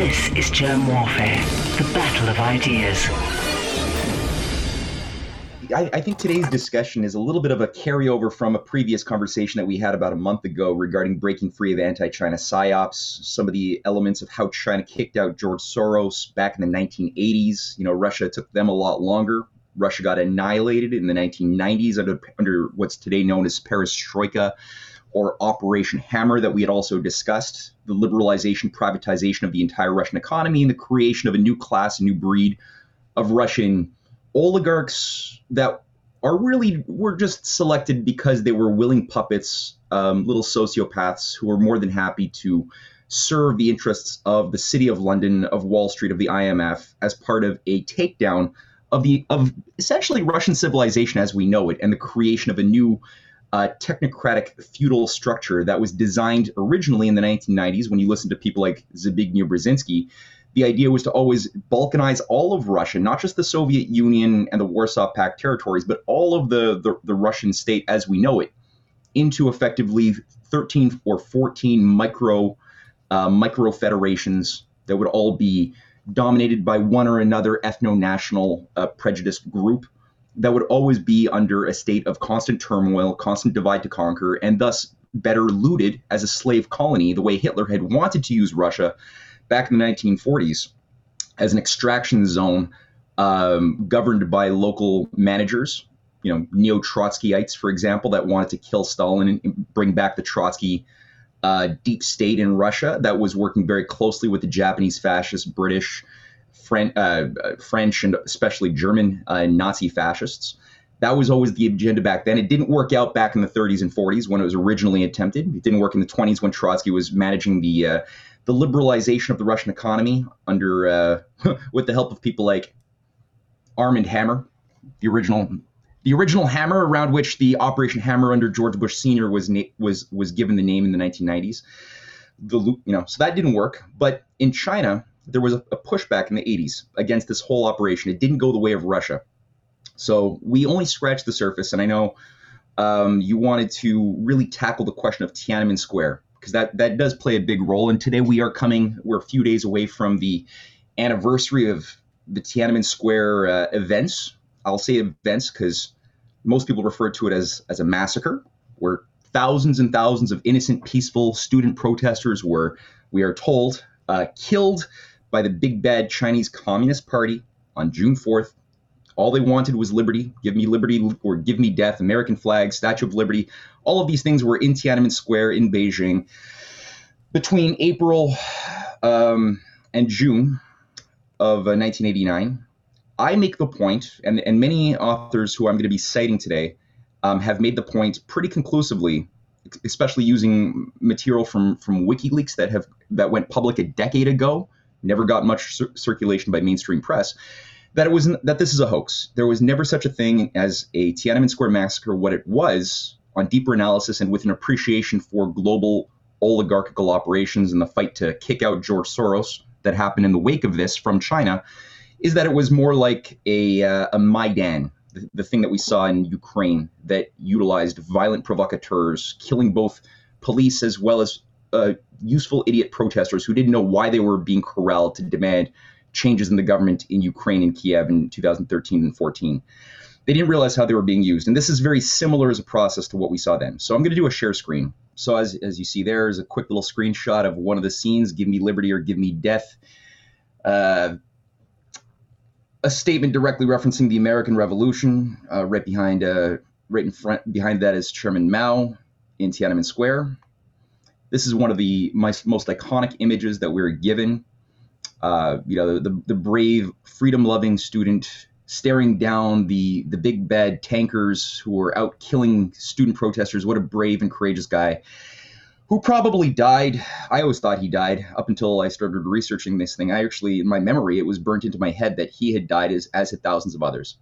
This is Germ Warfare, the battle of ideas. I, I, think today's discussion is a little bit of a carryover from a previous conversation that we had about a month ago regarding breaking free of anti China psyops, some of the elements of how China kicked out George Soros back in the 1980s. You know, Russia took them a lot longer. Russia got annihilated in the 1990s under, under what's today known as perestroika or Operation Hammer that we had also discussed the liberalization, privatization of the entire Russian economy, and the creation of a new class, a new breed of Russian oligarchs that are really were just selected because they were willing puppets, um, little sociopaths who were more than happy to serve the interests of the city of London, of Wall Street, of the IMF as part of a takedown of the of essentially Russian civilization as we know it, and the creation of a new uh, technocratic feudal structure that was designed originally in the 1990s. When you listen to people like Zbigniew Brzezinski, the idea was to always balkanize all of Russia, not just the Soviet Union and the Warsaw Pact territories, but all of the, the, the Russian state as we know it, into effectively 13 or 14 micro uh, micro federations that would all be dominated by one or another ethno-national uh, prejudiced group that would always be under a state of constant turmoil, constant divide to conquer, and thus better looted as a slave colony, the way Hitler had wanted to use Russia back in the 1940s as an extraction zone um, governed by local managers, you know, neo Trotskyites, for example, that wanted to kill Stalin and bring back the Trotsky uh, deep state in Russia that was working very closely with the Japanese fascists, British, French, uh, French and especially German uh, Nazi fascists. That was always the agenda back then. It didn't work out back in the 30s and 40s when it was originally attempted. It didn't work in the 20s when Trotsky was managing the uh, the liberalization of the Russian economy under uh, with the help of people like Armand Hammer, the original the original hammer around which the Operation Hammer under George Bush Sr. was na- was was given the name in the 1990s. The you know so that didn't work. But in China, there was a, a pushback in the 80s against this whole operation. It didn't go the way of Russia. So we only scratched the surface, and I know um, you wanted to really tackle the question of Tiananmen Square because that that does play a big role. And today we are coming, we're a few days away from the anniversary of the Tiananmen Square uh, events. I'll say events because most people refer to it as as a massacre, where thousands and thousands of innocent, peaceful student protesters were, we are told, uh, killed by the big bad Chinese Communist Party on June 4th. All they wanted was liberty. Give me liberty or give me death. American flag, Statue of Liberty. All of these things were in Tiananmen Square in Beijing between April um, and June of uh, 1989. I make the point, and, and many authors who I'm going to be citing today um, have made the point pretty conclusively, especially using material from from WikiLeaks that have that went public a decade ago never got much cir- circulation by mainstream press, that it was that this is a hoax. There was never such a thing as a Tiananmen Square massacre. What it was, on deeper analysis and with an appreciation for global oligarchical operations and the fight to kick out George Soros that happened in the wake of this from China, is that it was more like a, uh, a Maidan, the, the thing that we saw in Ukraine that utilized violent provocateurs, killing both police as well as useful idiot protesters who didn't know why they were being corralled to demand changes in the government in Ukraine and Kiev in 2013 and 14. They didn't realize how they were being used. And this is very similar as a process to what we saw then. So I'm going to do a share screen. So as, as you see there is a quick little screenshot of one of the scenes, give me liberty or give me death. Uh, a statement directly referencing the American Revolution. Uh, right behind, uh, right in front, behind that is Chairman Mao in Tiananmen Square. This is one of the my, most iconic images that we are given. Uh, you know, the, the, the brave, freedom-loving student staring down the the big bad tankers who were out killing student protesters. What a brave and courageous guy who probably died. I always thought he died up until I started researching this thing. I actually, in my memory, it was burnt into my head that he had died as, as had thousands of others.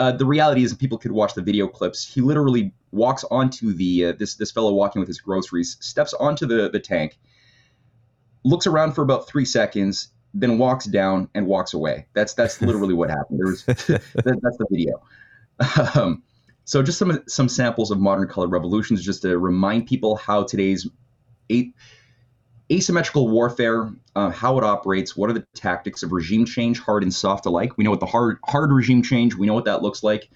Uh, the reality is, people could watch the video clips. He literally walks onto the uh, this this fellow walking with his groceries, steps onto the the tank, looks around for about three seconds, then walks down and walks away. That's that's literally what happened. There's that, that's the video. Um, so just some some samples of modern color revolutions, just to remind people how today's eight asymmetrical warfare, uh, how it operates, what are the tactics of regime change, hard and soft alike. We know what the hard hard regime change, we know what that looks like.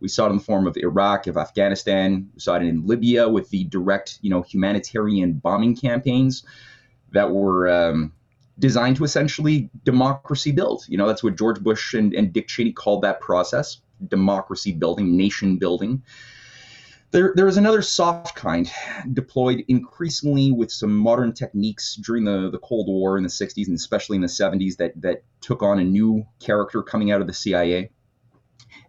We saw it in the form of Iraq, of Afghanistan. We saw it in Libya with the direct, you know, humanitarian bombing campaigns that were um, designed to essentially democracy build. You know, that's what George Bush and, and Dick Cheney called that process: democracy building, nation building. There, there is another soft kind deployed increasingly with some modern techniques during the, the Cold War in the 60s and especially in the 70s that, that took on a new character coming out of the CIA.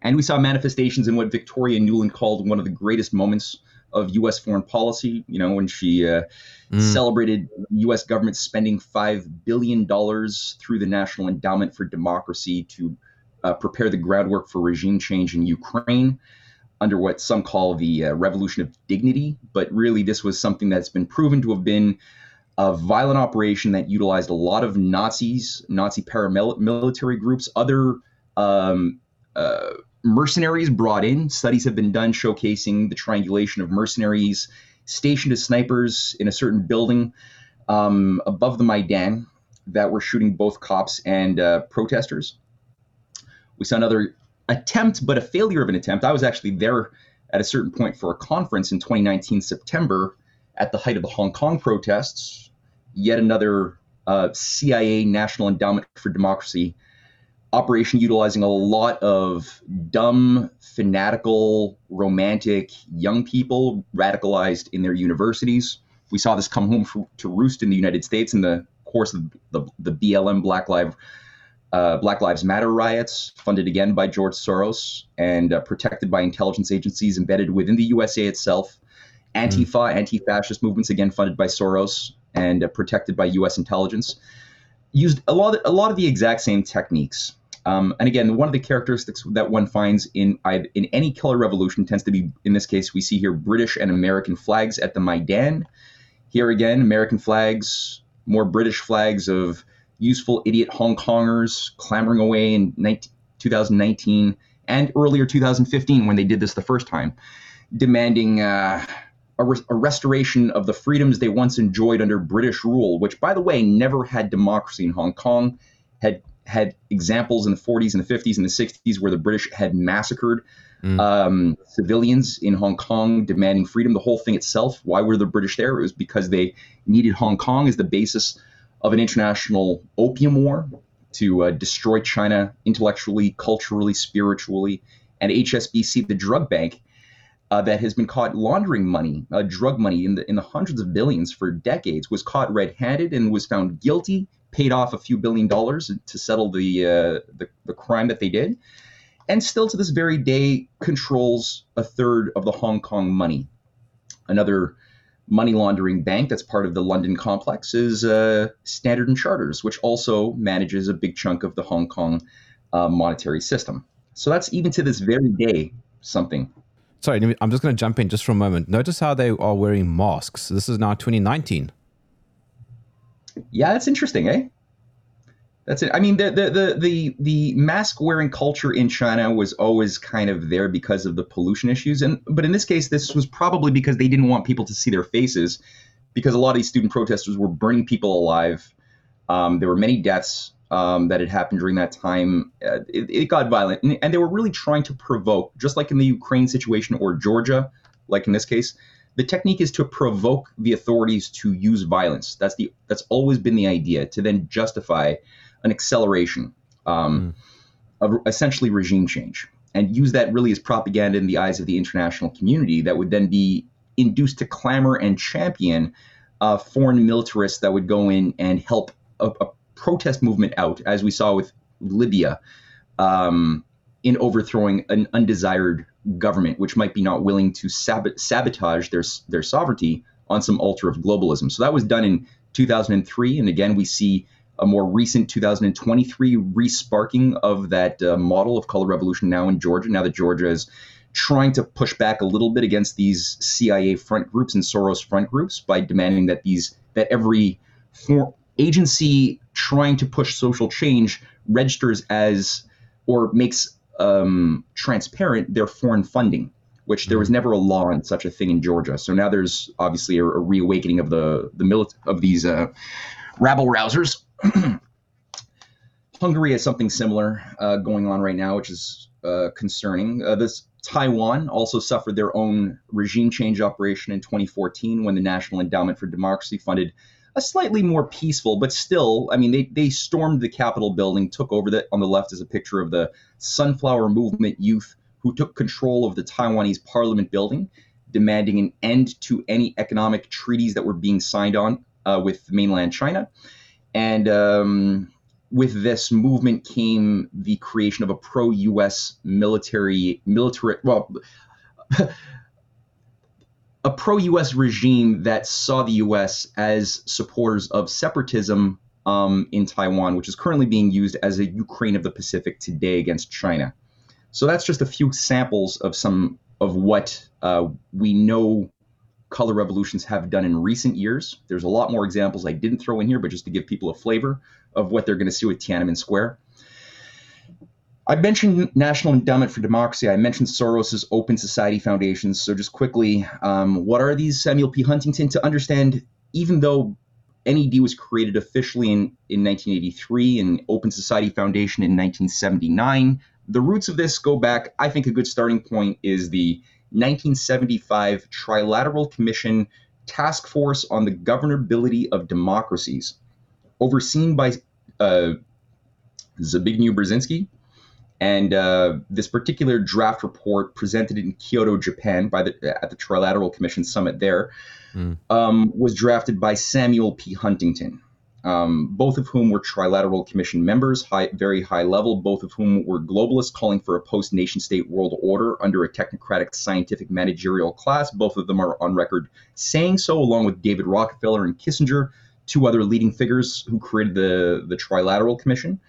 And we saw manifestations in what Victoria Nuland called one of the greatest moments of U.S. foreign policy. You know, when she uh, mm. celebrated U.S. government spending five billion dollars through the National Endowment for Democracy to uh, prepare the groundwork for regime change in Ukraine under what some call the uh, revolution of dignity. But really, this was something that's been proven to have been a violent operation that utilized a lot of Nazis, Nazi paramilitary groups, other um, uh, mercenaries brought in. Studies have been done showcasing the triangulation of mercenaries stationed as snipers in a certain building um, above the Maidan that were shooting both cops and uh, protesters. We saw another attempt, but a failure of an attempt. I was actually there at a certain point for a conference in 2019 September at the height of the Hong Kong protests. Yet another uh, CIA National Endowment for Democracy operation utilizing a lot of dumb, fanatical, romantic young people radicalized in their universities. We saw this come home for, to roost in the United States in the course of the, the BLM Black Lives uh, Black Lives Matter riots, funded again by George Soros and uh, protected by intelligence agencies embedded within the USA itself. Antifa, mm. anti-fascist movements, again funded by Soros and uh, protected by U.S. intelligence, used a lot, of, a lot of the exact same techniques. Um, and again, one of the characteristics that one finds in in any killer revolution tends to be, in this case, we see here British and American flags at the Maidan. Here again, American flags, more British flags of useful idiot Hong Kongers clamoring away in 19, 2019 and earlier 2015 when they did this the first time, demanding uh, a, re- a, restoration of the freedoms they once enjoyed under British rule, which, by the way, never had democracy in Hong Kong, had had examples in the 40s and the 50s and the 60s where the British had massacred mm. um, civilians in Hong Kong demanding freedom. The whole thing itself, why were the British there? It was because they needed Hong Kong as the basis of an international opium war to uh, destroy China intellectually, culturally, spiritually, and HSBC, the drug bank, uh, that has been caught laundering money, uh, drug money in the in the hundreds of billions for decades, was caught red-handed and was found guilty, paid off a few billion dollars to settle the uh, the, the crime that they did, and still to this very day controls a third of the Hong Kong money. Another money laundering bank that's part of the London complex is uh, Standard and Charters, which also manages a big chunk of the Hong Kong uh, monetary system. So that's even to this very day something. Sorry, I'm just going to jump in just for a moment. Notice how they are wearing masks. This is now 2019. Yeah, that's interesting, eh? That's it. I mean, the the the the, the mask wearing culture in China was always kind of there because of the pollution issues, and but in this case, this was probably because they didn't want people to see their faces, because a lot of these student protesters were burning people alive. Um, there were many deaths um, that had happened during that time. Uh, it, it, got violent, and, and they were really trying to provoke, just like in the Ukraine situation or Georgia, like in this case. The technique is to provoke the authorities to use violence. That's the that's always been the idea to then justify an acceleration um, mm. of essentially regime change and use that really as propaganda in the eyes of the international community that would then be induced to clamor and champion uh, foreign militarists that would go in and help a, a protest movement out, as we saw with Libya, um, in overthrowing an undesired government, which might be not willing to sab- sabotage their their sovereignty on some altar of globalism. So that was done in 2003, and again we see a more recent 2023 resparking of that uh, model of color revolution now in Georgia. Now that Georgia is trying to push back a little bit against these CIA front groups and Soros front groups by demanding that these that every for, agency trying to push social change registers as or makes um, transparent their foreign funding which there was never a law on such a thing in Georgia. So now there's obviously a, a reawakening of the the milit- of these uh, rabble rousers. Hungary has something similar uh, going on right now, which is uh, concerning. Uh, this Taiwan also suffered their own regime change operation in 2014 when the National Endowment for Democracy funded a slightly more peaceful, but still, I mean, they, they stormed the Capitol building, took over that. On the left is a picture of the Sunflower Movement youth who took control of the Taiwanese Parliament building, demanding an end to any economic treaties that were being signed on uh, with mainland China. And um, with this movement came the creation of a pro-U.S. military military well. a pro-U.S. regime that saw the U.S. as supporters of separatism um, in Taiwan, which is currently being used as a Ukraine of the Pacific today against China. So that's just a few samples of some of what uh, we know color revolutions have done in recent years. There's a lot more examples I didn't throw in here, but just to give people a flavor of what they're going to see with Tiananmen Square. I mentioned National Endowment for Democracy. I mentioned Soros's Open Society Foundations. So just quickly, um, what are these, Samuel P. Huntington? To understand, even though NED was created officially in, in 1983 and Open Society Foundation in 1979, the roots of this go back. I think a good starting point is the 1975 Trilateral Commission Task Force on the Governability of Democracies, overseen by uh, Zbigniew Brzezinski. And uh, this particular draft report, presented in Kyoto, Japan, by the at the Trilateral Commission summit there, mm. um, was drafted by Samuel P. Huntington um, both of whom were Trilateral Commission members, high, very high level, both of whom were globalists calling for a post nation state world order under a technocratic scientific managerial class. Both of them are on record saying so, along with David Rockefeller and Kissinger, two other leading figures who created the, the Trilateral Commission.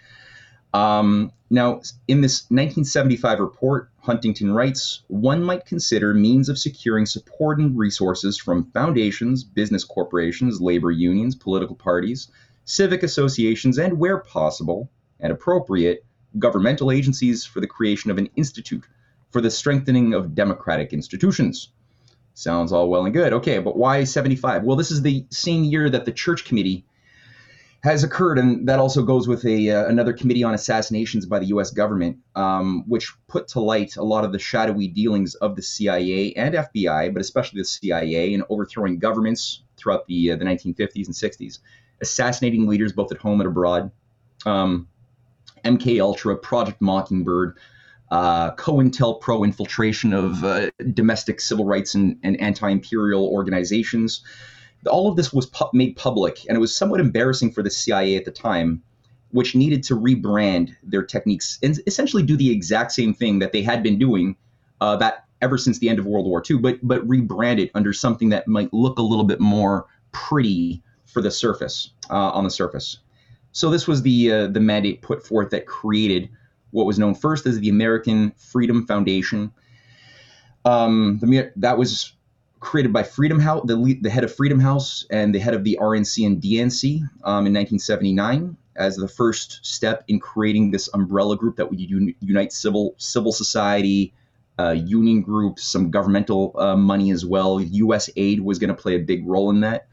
Um, now, in this 1975 report, Huntington writes one might consider means of securing support and resources from foundations, business corporations, labor unions, political parties, civic associations, and where possible and appropriate, governmental agencies for the creation of an institute for the strengthening of democratic institutions. Sounds all well and good. Okay, but why 75? Well, this is the same year that the Church Committee has occurred, and that also goes with a uh, another committee on assassinations by the U.S. government, um, which put to light a lot of the shadowy dealings of the CIA and FBI, but especially the CIA, in overthrowing governments throughout the uh, the 1950s and 60s assassinating leaders both at home and abroad. Um, MK Ultra, Project Mockingbird, uh, COINTELPRO infiltration of uh, domestic civil rights and, and, anti-imperial organizations. All of this was pu- made public, and it was somewhat embarrassing for the CIA at the time, which needed to rebrand their techniques and essentially do the exact same thing that they had been doing uh, that ever since the end of World War II, but but rebrand it under something that might look a little bit more pretty for the surface uh, on the surface. So this was the uh, the mandate put forth that created what was known first as the American Freedom Foundation. Um, the, that was created by Freedom House, the, the head of Freedom House and the head of the RNC and DNC um, in 1979 as the first step in creating this umbrella group that would un- unite civil civil society, uh, union groups, some governmental uh, money as well. U.S. aid was going to play a big role in that.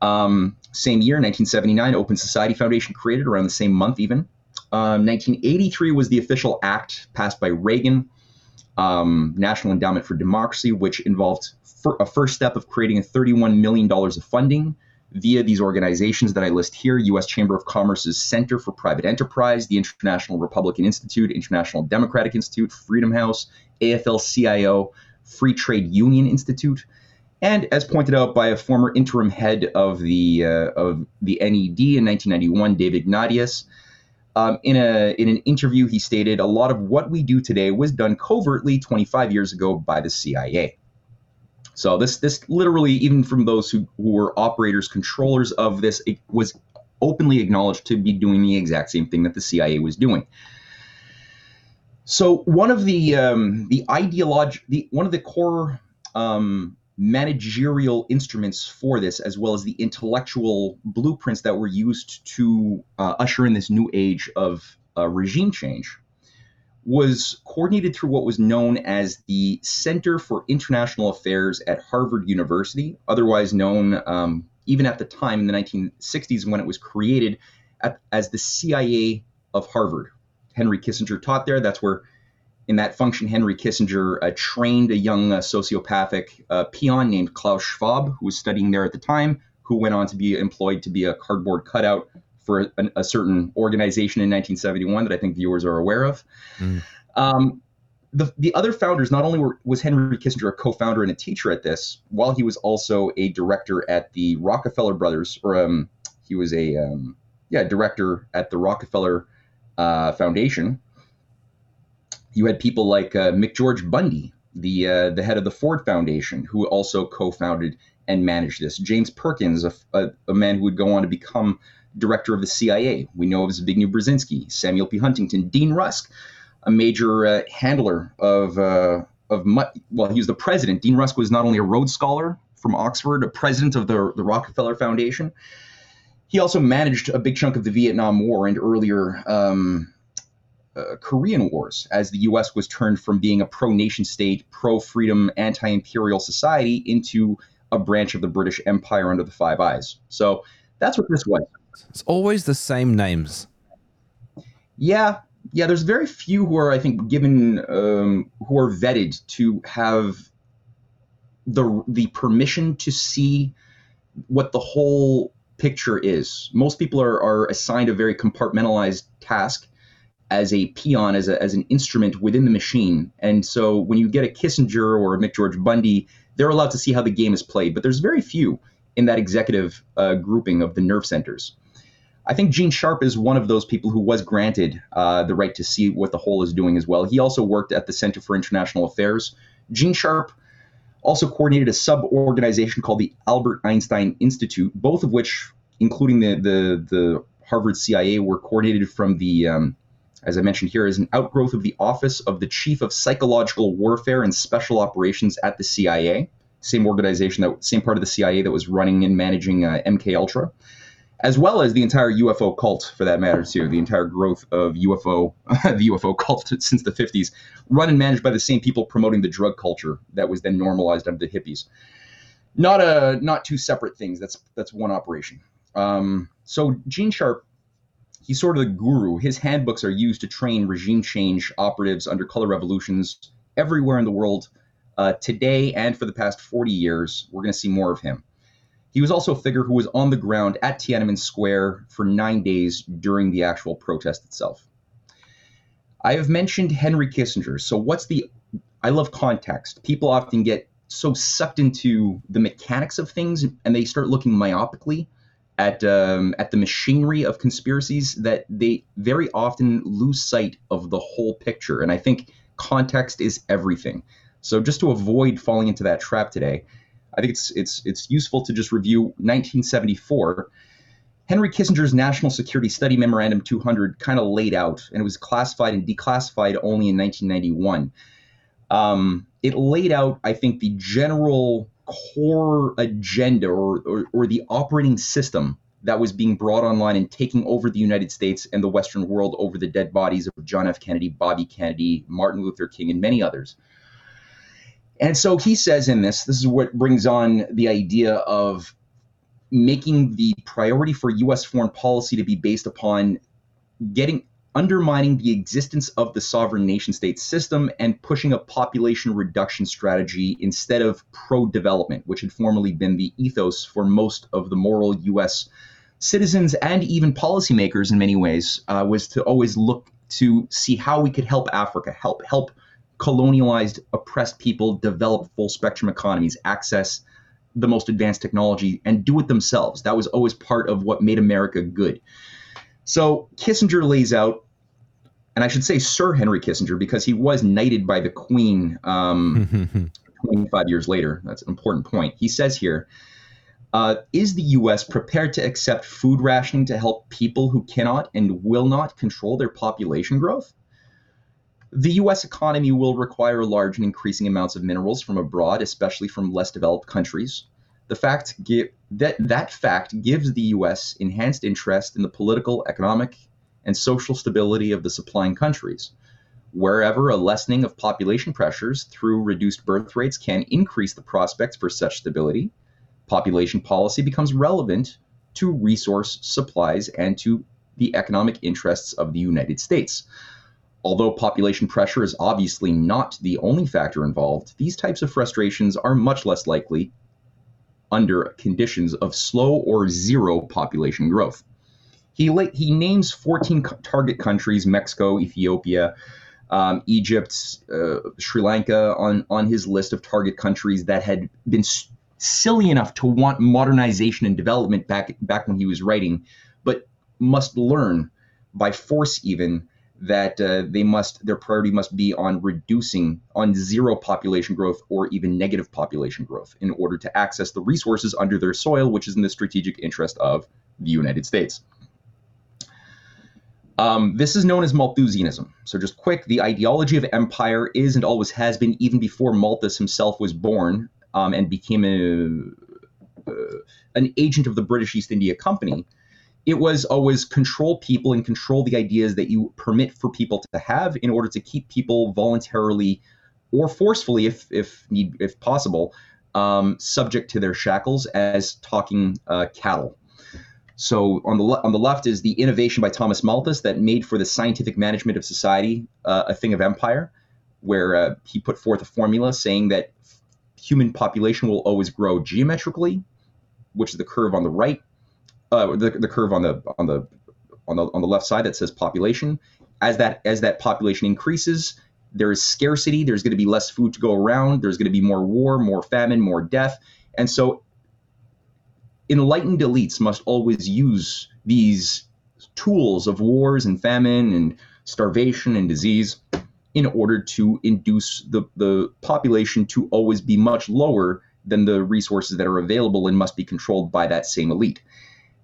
Um, same year, 1979, Open Society Foundation created around the same month, even. Um, 1983 was the official act passed by Reagan, um, National Endowment for Democracy, which involved a first step of creating a $31 million of funding via these organizations that I list here U.S. Chamber of Commerce's Center for Private Enterprise, the International Republican Institute, International Democratic Institute, Freedom House, AFL CIO, Free Trade Union Institute. And as pointed out by a former interim head of the uh, of the NED in 1991, David Ignatius, um, in a in an interview, he stated a lot of what we do today was done covertly 25 years ago by the CIA. So this this literally, even from those who, who were operators, controllers of this, it was openly acknowledged to be doing the exact same thing that the CIA was doing. So one of the um, the ideology, the one of the core um, managerial instruments for this, as well as the intellectual blueprints that were used to uh, usher in this new age of uh, regime change, was coordinated through what was known as the Center for International Affairs at Harvard University, otherwise known, um, even at the time in the 1960s when it was created, at, as the CIA of Harvard. Henry Kissinger taught there. That's where, in that function, Henry Kissinger uh, trained a young uh, sociopathic uh, peon named Klaus Schwab, who was studying there at the time, who went on to be employed to be a cardboard cutout for a, a certain organization in 1971 that I think viewers are aware of. Mm. Um, the, the other founders, not only were, was Henry Kissinger a co-founder and a teacher at this, while he was also a director at the Rockefeller Brothers, or um, he was a um, yeah director at the Rockefeller uh, Foundation. You had people like uh, McGeorge Bundy, the uh, the head of the Ford Foundation, who also co-founded and managed this. James Perkins, a, a, a man who would go on to become director of the CIA. We know of Zbigniew Brzezinski, Samuel P. Huntington, Dean Rusk, a major uh, handler of uh, of well, he was the president. Dean Rusk was not only a Rhodes Scholar from Oxford, a president of the the Rockefeller Foundation. He also managed a big chunk of the Vietnam War and earlier um, uh, Korean Wars, as the U.S. was turned from being a pro-nation state, pro-freedom, anti-imperial society into a branch of the British Empire under the Five Eyes. So that's what this was. It's always the same names. Yeah, yeah. There's very few who are, I think, given um, who are vetted to have the the permission to see what the whole picture is. Most people are, are assigned a very compartmentalized task as a peon, as, a, as an instrument within the machine. And so when you get a Kissinger or a McGeorge Bundy, they're allowed to see how the game is played. But there's very few in that executive uh, grouping of the nerve centers. I think Gene Sharp is one of those people who was granted uh, the right to see what the whole is doing as well. He also worked at the Center for International Affairs. Gene Sharp also coordinated a sub organization called the Albert Einstein Institute, both of which, including the, the, the Harvard CIA, were coordinated from the, um, as I mentioned here, is an outgrowth of the Office of the Chief of Psychological Warfare and Special Operations at the CIA, same organization, that same part of the CIA that was running and managing uh, MK Ultra as well as the entire UFO cult, for that matter, too. The entire growth of UFO, the UFO cult since the 50s, run and managed by the same people promoting the drug culture that was then normalized under the hippies. Not a not two separate things. That's that's one operation. Um, so Gene Sharp, he's sort of the guru. His handbooks are used to train regime change operatives under color revolutions everywhere in the world. Uh, today and for the past 40 years, we're going to see more of him. He was also a figure who was on the ground at Tiananmen Square for nine days during the actual protest itself. I have mentioned Henry Kissinger. So, what's the. I love context. People often get so sucked into the mechanics of things and they start looking myopically at um, at the machinery of conspiracies that they very often lose sight of the whole picture. And I think context is everything. So just to avoid falling into that trap today, I think it's it's it's useful to just review 1974. Henry Kissinger's National Security Study Memorandum 200 kind of laid out, and it was classified and declassified only in 1991. Um, it laid out, I think, the general core agenda or, or, or the operating system that was being brought online and taking over the United States and the Western world over the dead bodies of John F. Kennedy, Bobby Kennedy, Martin Luther King, and many others. And so he says in this, this is what brings on the idea of making the priority for U.S. foreign policy to be based upon getting undermining the existence of the sovereign nation state system and pushing a population reduction strategy instead of pro development, which had formerly been the ethos for most of the moral U.S. citizens and even policymakers in many ways, uh, was to always look to see how we could help Africa, help help colonialized, oppressed people develop full spectrum economies, access the most advanced technology, and do it themselves. That was always part of what made America good. So Kissinger lays out, and I should say Sir Henry Kissinger because he was knighted by the Queen um, 25 years later. That's an important point. He says here. Uh, is the U.S. prepared to accept food rationing to help people who cannot and will not control their population growth? The US economy will require large and increasing amounts of minerals from abroad, especially from less developed countries. The fact that that fact gives the US enhanced interest in the political, economic, and social stability of the supplying countries. Wherever a lessening of population pressures through reduced birth rates can increase the prospects for such stability, population policy becomes relevant to resource supplies and to the economic interests of the United States. Although population pressure is obviously not the only factor involved, these types of frustrations are much less likely under conditions of slow or zero population growth. He, he names 14 target countries Mexico, Ethiopia, um, Egypt, uh, Sri Lanka on, on his list of target countries that had been silly enough to want modernization and development back, back when he was writing, but must learn by force even that uh, they must their priority must be on reducing on zero population growth or even negative population growth in order to access the resources under their soil which is in the strategic interest of the united states um, this is known as Malthusianism. So, just quick, the ideology of empire is and always has been, even before Malthus himself was born um, and became a, uh, an agent of the British East India Company. It was always control people and control the ideas that you permit for people to have in order to keep people voluntarily or forcefully, if if need if possible, um, subject to their shackles as talking uh, cattle. So on the le- on the left is the innovation by Thomas Malthus that made for the scientific management of society uh, a thing of empire, where uh, he put forth a formula saying that human population will always grow geometrically, which is the curve on the right, uh, the, the curve on the on the on the on the left side that says population. As that as that population increases, there is scarcity. There's going to be less food to go around. There's going to be more war, more famine, more death, and so enlightened elites must always use these tools of wars and famine and starvation and disease in order to induce the, the population to always be much lower than the resources that are available and must be controlled by that same elite.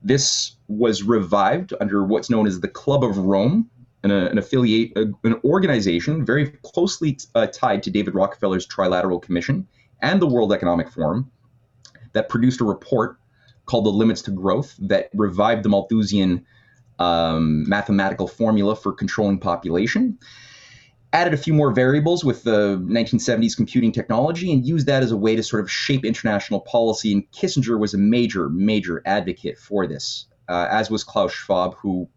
This was revived under what's known as the Club of Rome, an, an affiliate, an organization very closely uh, tied to David Rockefeller's Trilateral Commission and the World Economic Forum, that produced a report called The Limits to Growth that revived the Malthusian um, mathematical formula for controlling population. Added a few more variables with the 1970s computing technology and used that as a way to sort of shape international policy. And Kissinger was a major, major advocate for this, uh, as was Klaus Schwab, who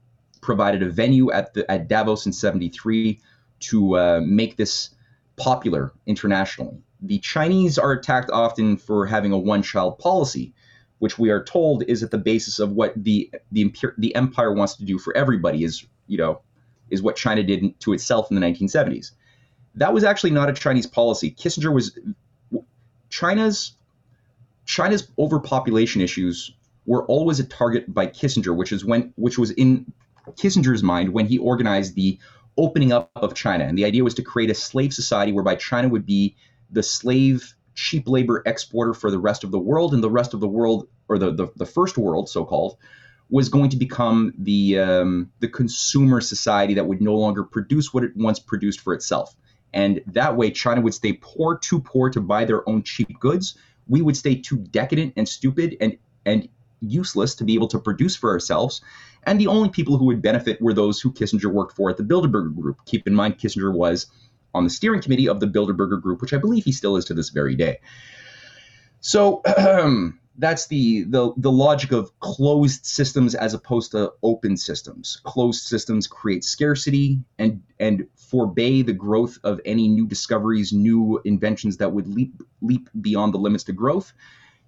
provided a venue at, the, at Davos in 73 to uh, make this popular internationally. The Chinese are attacked often for having a one child policy, which we are told is at the basis of what the the, the empire wants to do for everybody is you know is what China did to itself in the 1970s. That was actually not a Chinese policy. Kissinger was China's China's overpopulation issues were always a target by Kissinger, which is when which was in Kissinger's mind when he organized the opening up of China. And the idea was to create a slave society whereby China would be the slave cheap labor exporter for the rest of the world, and the rest of the world, or the the, the first world, so called, was going to become the um, the consumer society that would no longer produce what it once produced for itself. And that way, China would stay poor, too poor to buy their own cheap goods. We would stay too decadent and stupid and and useless to be able to produce for ourselves. And the only people who would benefit were those who Kissinger worked for at the Bilderberger Group. Keep in mind, Kissinger was on the steering committee of the Bilderberger Group, which I believe he still is to this very day. So that's the, the the logic of closed systems as opposed to open systems. Closed systems create scarcity and and forbade the growth of any new discoveries, new inventions that would leap leap beyond the limits to growth.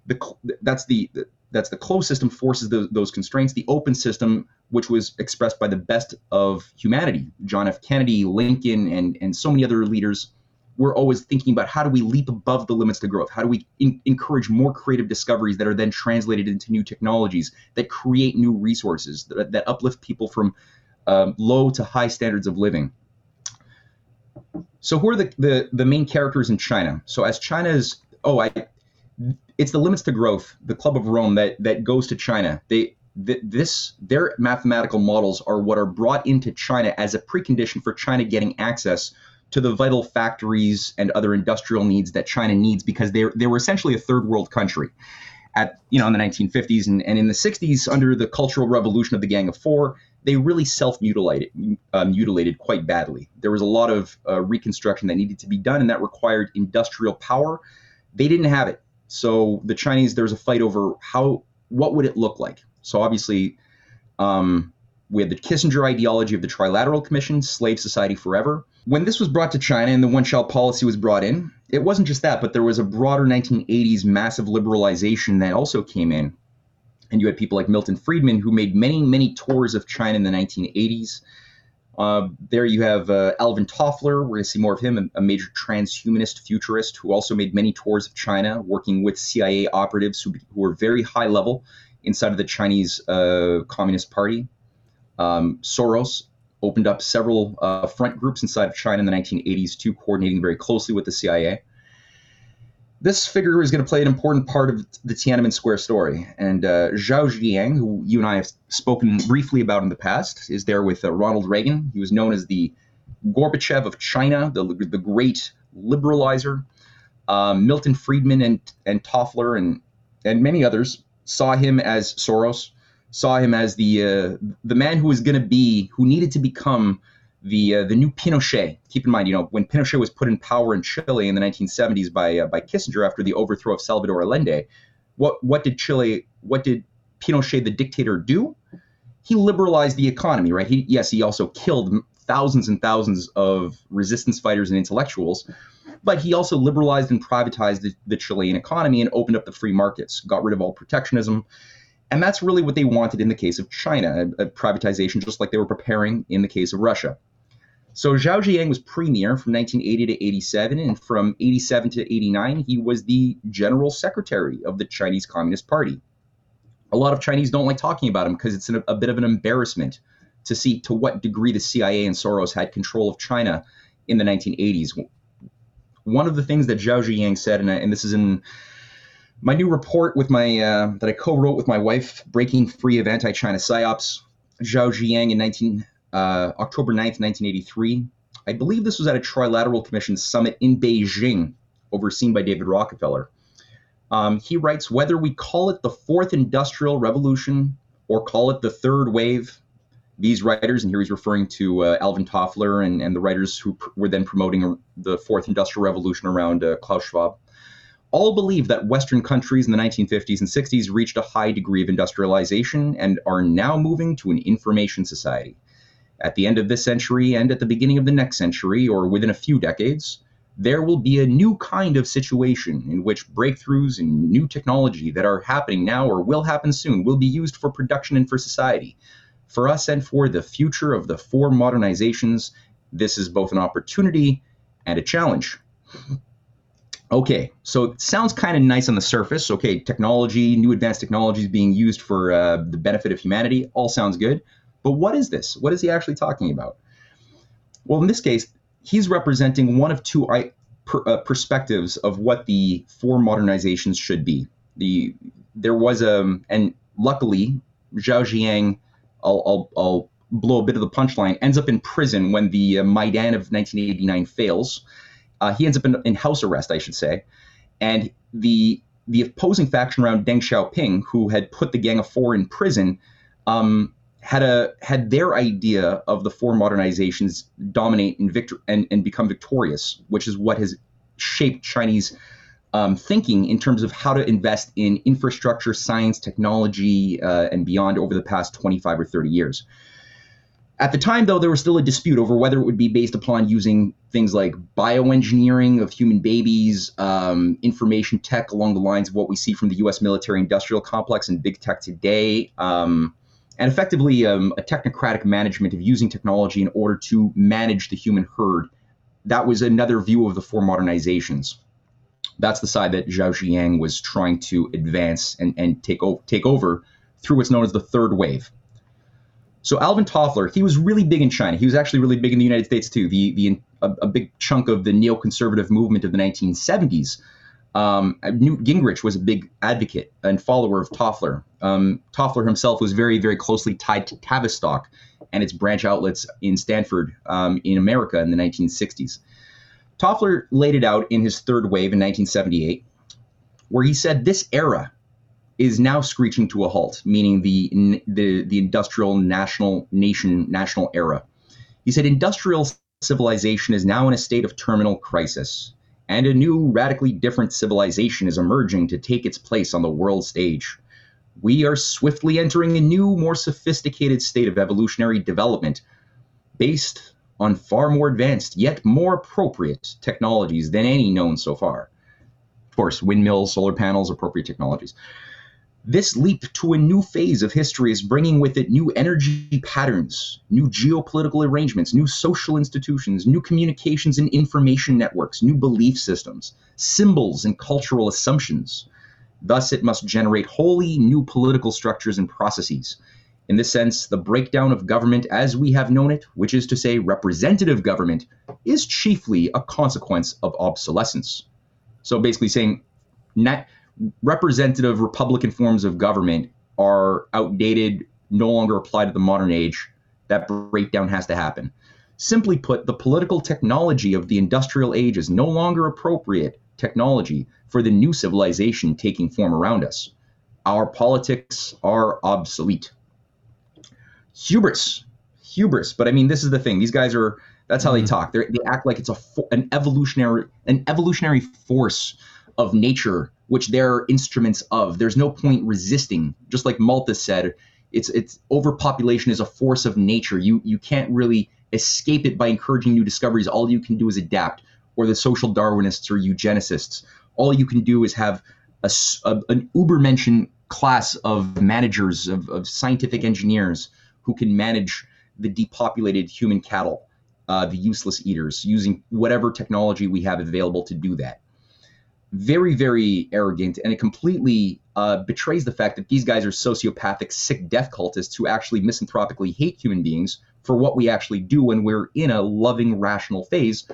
The, that's the that's the closed system forces the, those constraints. The open system, which was expressed by the best of humanity, John F. Kennedy, Lincoln, and and so many other leaders, were always thinking about how do we leap above the limits to growth? How do we in, encourage more creative discoveries that are then translated into new technologies that create new resources that, that uplift people from um, low to high standards of living? So who are the, the the main characters in China? So as China's oh I it's the limits to growth, the Club of Rome that that goes to China. They th- this their mathematical models are what are brought into China as a precondition for China getting access to the vital factories and other industrial needs that China needs because they they were essentially a third world country at you know in the 1950s and, and in the 60s under the cultural revolution of the Gang of Four they really self-mutilated uh, mutilated quite badly. There was a lot of uh, reconstruction that needed to be done, and that required industrial power. They didn't have it, so the Chinese there was a fight over how what would it look like. So obviously, um, we had the Kissinger ideology of the Trilateral Commission, slave society forever. When this was brought to China and the one child policy was brought in, it wasn't just that, but there was a broader 1980s massive liberalization that also came in. And you had people like Milton Friedman who made many, many tours of China in the 1980s. Uh, there you have uh, Alvin Toffler. We're going to see more of him, a, major transhumanist futurist who also made many tours of China, working with CIA operatives who, who were very high level inside of the Chinese uh, Communist Party. Um, Soros opened up several uh, front groups inside of China in the 1980s too, coordinating very closely with the CIA. This figure is going to play an important part of the Tiananmen Square story. And uh, Zhao Ziyang, who you and I have spoken briefly about in the past, is there with uh, Ronald Reagan. He was known as the Gorbachev of China, the, the great liberalizer. Um, Milton Friedman and, and Toffler and, and many others saw him as Soros saw him as the uh, the man who was going to be who needed to become the uh, the new Pinochet. Keep in mind, you know, when Pinochet was put in power in Chile in the 1970s by uh, by Kissinger after the overthrow of Salvador Allende, what what did Chile what did Pinochet the dictator do? He liberalized the economy, right? He yes, he also killed thousands and thousands of resistance fighters and intellectuals, but he also liberalized and privatized the, the Chilean economy and opened up the free markets, got rid of all protectionism, and that's really what they wanted in the case of China, a, a privatization just like they were preparing in the case of Russia. So Zhao Ziyang was premier from 1980 to 87, and from 87 to 89, he was the general secretary of the Chinese Communist Party. A lot of Chinese don't like talking about him because it's an, a bit of an embarrassment to see to what degree the CIA and Soros had control of China in the 1980s. One of the things that Zhao Ziyang said, and, and this is in my new report with my uh, that I co-wrote with my wife, "Breaking Free of Anti-China Psyops," Zhao Ziyang in 19 uh, October 9th, 1983. I believe this was at a Trilateral Commission summit in Beijing, overseen by David Rockefeller. Um, he writes, whether we call it the fourth industrial revolution or call it the third wave, these writers, and here he's referring to uh, Alvin Toffler and, and the writers who pr- were then promoting the fourth industrial revolution around uh, Klaus Schwab all believe that Western countries in the 1950s and 60s reached a high degree of industrialization and are now moving to an information society. At the end of this century and at the beginning of the next century, or within a few decades, there will be a new kind of situation in which breakthroughs in new technology that are happening now or will happen soon will be used for production and for society. For us and for the future of the four modernizations, this is both an opportunity and a challenge. Okay, so it sounds kind of nice on the surface. Okay, technology, new advanced technologies being used for uh, the benefit of humanity, all sounds good. But what is this? What is he actually talking about? Well, in this case, he's representing one of two per, uh, perspectives of what the four modernizations should be. The there was a um, and luckily Zhao Ziyang, I'll, I'll, I'll blow a bit of the punchline, ends up in prison when the uh, Maidan of 1989 fails uh, he ends up in, in, house arrest, I should say, and the the opposing faction around Deng Xiaoping, who had put the Gang of Four in prison, um, had a had their idea of the four modernizations dominate and victor and, and become victorious, which is what has shaped Chinese um, thinking in terms of how to invest in infrastructure, science, technology, uh, and beyond over the past 25 or 30 years. At the time, though, there was still a dispute over whether it would be based upon using things like bioengineering of human babies, um, information tech along the lines of what we see from the U.S. military industrial complex and big tech today, um, and effectively um, a technocratic management of using technology in order to manage the human herd. That was another view of the four modernizations. That's the side that Zhao Ziyang was trying to advance and, and take, o- take over through what's known as the third wave. So Alvin Toffler, he was really big in China. He was actually really big in the United States too. The the a, a big chunk of the neoconservative movement of the 1970s. Um, Newt Gingrich was a big advocate and follower of Toffler. Um, Toffler himself was very, very closely tied to Tavistock and its branch outlets in Stanford um, in America in the 1960s. Toffler laid it out in his third wave in 1978, where he said this era is now screeching to a halt, meaning the the the industrial national nation national era. He said industrial civilization is now in a state of terminal crisis, and a new radically different civilization is emerging to take its place on the world stage. We are swiftly entering a new, more sophisticated state of evolutionary development based on far more advanced yet more appropriate technologies than any known so far. Of course, windmills, solar panels, appropriate technologies. This leap to a new phase of history is bringing with it new energy patterns, new geopolitical arrangements, new social institutions, new communications and information networks, new belief systems, symbols, and cultural assumptions. Thus, it must generate wholly new political structures and processes. In this sense, the breakdown of government as we have known it, which is to say representative government, is chiefly a consequence of obsolescence. So basically saying, net representative Republican forms of government are outdated, no longer apply to the modern age. That breakdown has to happen. Simply put, the political technology of the industrial age is no longer appropriate technology for the new civilization taking form around us. Our politics are obsolete. Hubris, hubris. But I mean, this is the thing. These guys are. That's how mm-hmm. they talk. They're, they act like it's a an evolutionary an evolutionary force of nature which they're instruments of. There's no point resisting. Just like Malthus said, it's it's overpopulation is a force of nature. You you can't really escape it by encouraging new discoveries. All you can do is adapt. Or the social Darwinists or eugenicists. All you can do is have a, a an Ubermenschen class of managers of, of scientific engineers who can manage the depopulated human cattle, uh, the useless eaters, using whatever technology we have available to do that very, very arrogant, and it completely uh, betrays the fact that these guys are sociopathic, sick death cultists who actually misanthropically hate human beings for what we actually do when we're in a loving, rational phase,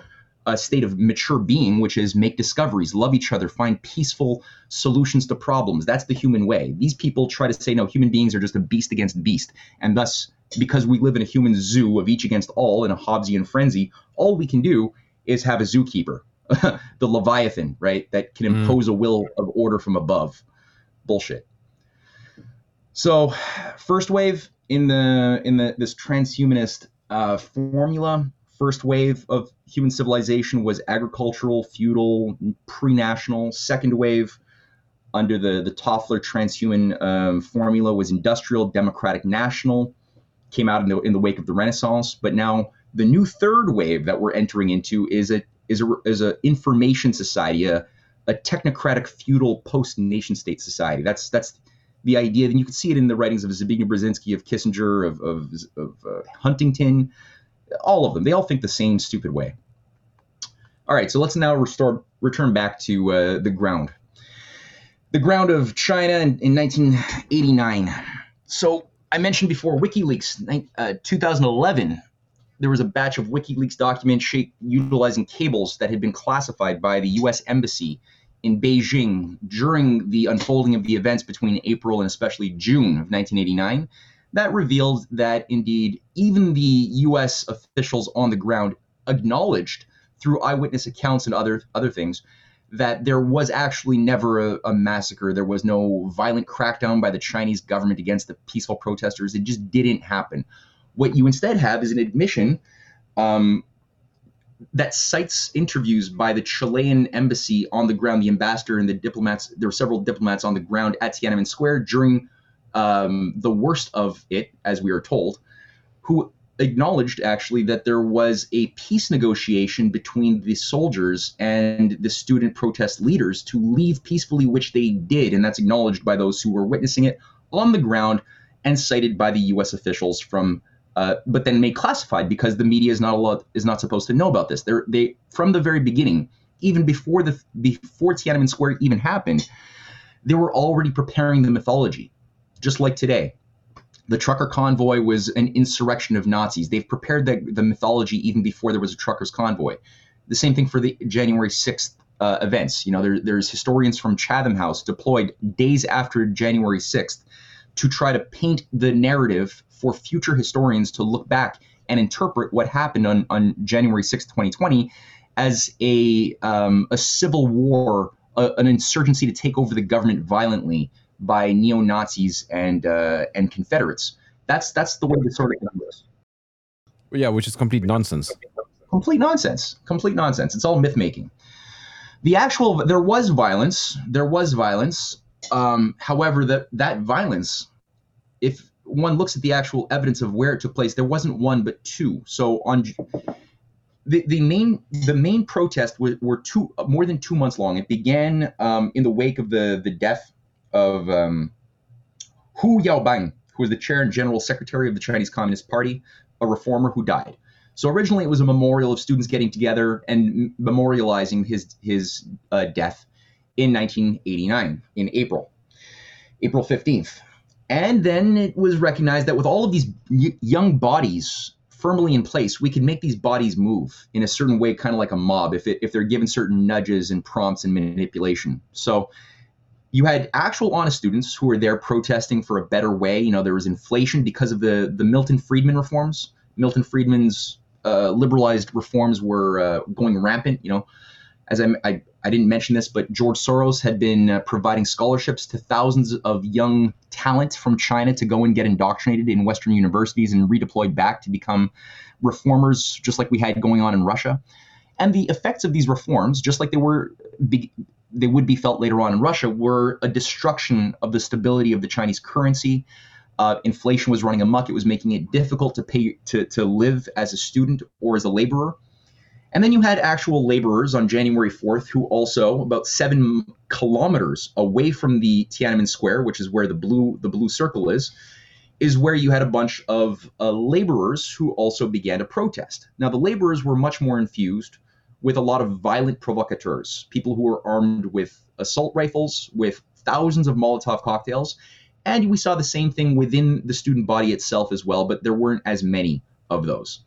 a state of mature being, which is make discoveries, love each other, find peaceful solutions to problems. That's the human way. These people try to say, no, human beings are just a beast against beast. And thus, because we live in a human zoo of each against all in a Hobbesian frenzy, all we can do is have a zookeeper the Leviathan, right? That can mm. impose mm. a will of order from above. Bullshit. So, first wave in the in the this transhumanist uh, formula, first wave of human civilization was agricultural, feudal, pre-national. Second wave under the the Toffler transhuman um, formula was industrial, democratic, national. Came out in the in the wake of the Renaissance, but now the new third wave that we're entering into is a is a is a information society, a, a technocratic feudal post nation state society. That's that's the idea. Then you can see it in the writings of Zbigniew Brzezinski, of Kissinger, of of, of uh, Huntington, all of them. They all think the same stupid way. All right, so let's now restore return back to uh, the ground. The ground of China in, in 1989. So I mentioned before WikiLeaks, uh, 2011 there was a batch of WikiLeaks documents utilizing cables that had been classified by the U.S. Embassy in Beijing during the unfolding of the events between April and especially June of 1989. That revealed that indeed even the U.S. officials on the ground acknowledged through eyewitness accounts and other other things that there was actually never a, a, massacre. There was no violent crackdown by the Chinese government against the peaceful protesters. It just didn't happen. What you instead have is an admission um, that cites interviews by the Chilean embassy on the ground, the ambassador and the diplomats. There were several diplomats on the ground at Tiananmen Square during um, the worst of it, as we are told, who acknowledged actually that there was a peace negotiation between the soldiers and the student protest leaders to leave peacefully, which they did, and that's acknowledged by those who were witnessing it on the ground and cited by the U.S. officials from uh, but then made classified because the media is not allowed, is not supposed to know about this. They're, they from the very beginning, even before the before Tiananmen Square even happened, they were already preparing the mythology, just like today. The trucker convoy was an insurrection of Nazis. They've prepared the, the mythology even before there was a truckers convoy. The same thing for the January 6th uh, events. You know, there, there's historians from Chatham House deployed days after January 6th to try to paint the narrative for future historians to look back and interpret what happened on, on January 6, 2020, as a, um, a civil war, a, an insurgency to take over the government violently by neo Nazis and uh, and Confederates. That's that's the way the sort of goes. Yeah, which is complete nonsense. Complete nonsense. Complete nonsense. It's all myth making. The actual there was violence. There was violence. Um, however, that that violence, if one looks at the actual evidence of where it took place, there wasn't one but two. So on the, the main the main protest were, were two more than two months long. It began um, in the wake of the the death of um, Hu Yaobang, who was the chair and general secretary of the Chinese Communist Party, a reformer who died. So originally it was a memorial of students getting together and memorializing his his uh, death in 1989 in April, April 15th. And then it was recognized that with all of these y- young bodies firmly in place, we can make these bodies move in a certain way, kind of like a mob, if, it, if they're given certain nudges and prompts and manipulation. So you had actual honest students who were there protesting for a better way. You know, there was inflation because of the, the Milton Friedman reforms. Milton Friedman's uh, liberalized reforms were uh, going rampant. You know, as I, I, I didn't mention this, but George Soros had been uh, providing scholarships to thousands of young talent from China to go and get indoctrinated in Western universities and redeployed back to become reformers, just like we had going on in Russia. And the effects of these reforms, just like they were, they would be felt later on in Russia, were a destruction of the stability of the Chinese currency. Uh, inflation was running amok. It was making it difficult to pay to, to live as a student or as a laborer. And then you had actual laborers on January 4th who also, about seven kilometers away from the Tiananmen Square, which is where the blue the blue circle is, is where you had a bunch of uh, laborers who also began to protest. Now the laborers were much more infused with a lot of violent provocateurs, people who were armed with assault rifles, with thousands of Molotov cocktails, and we saw the same thing within the student body itself as well, but there weren't as many of those.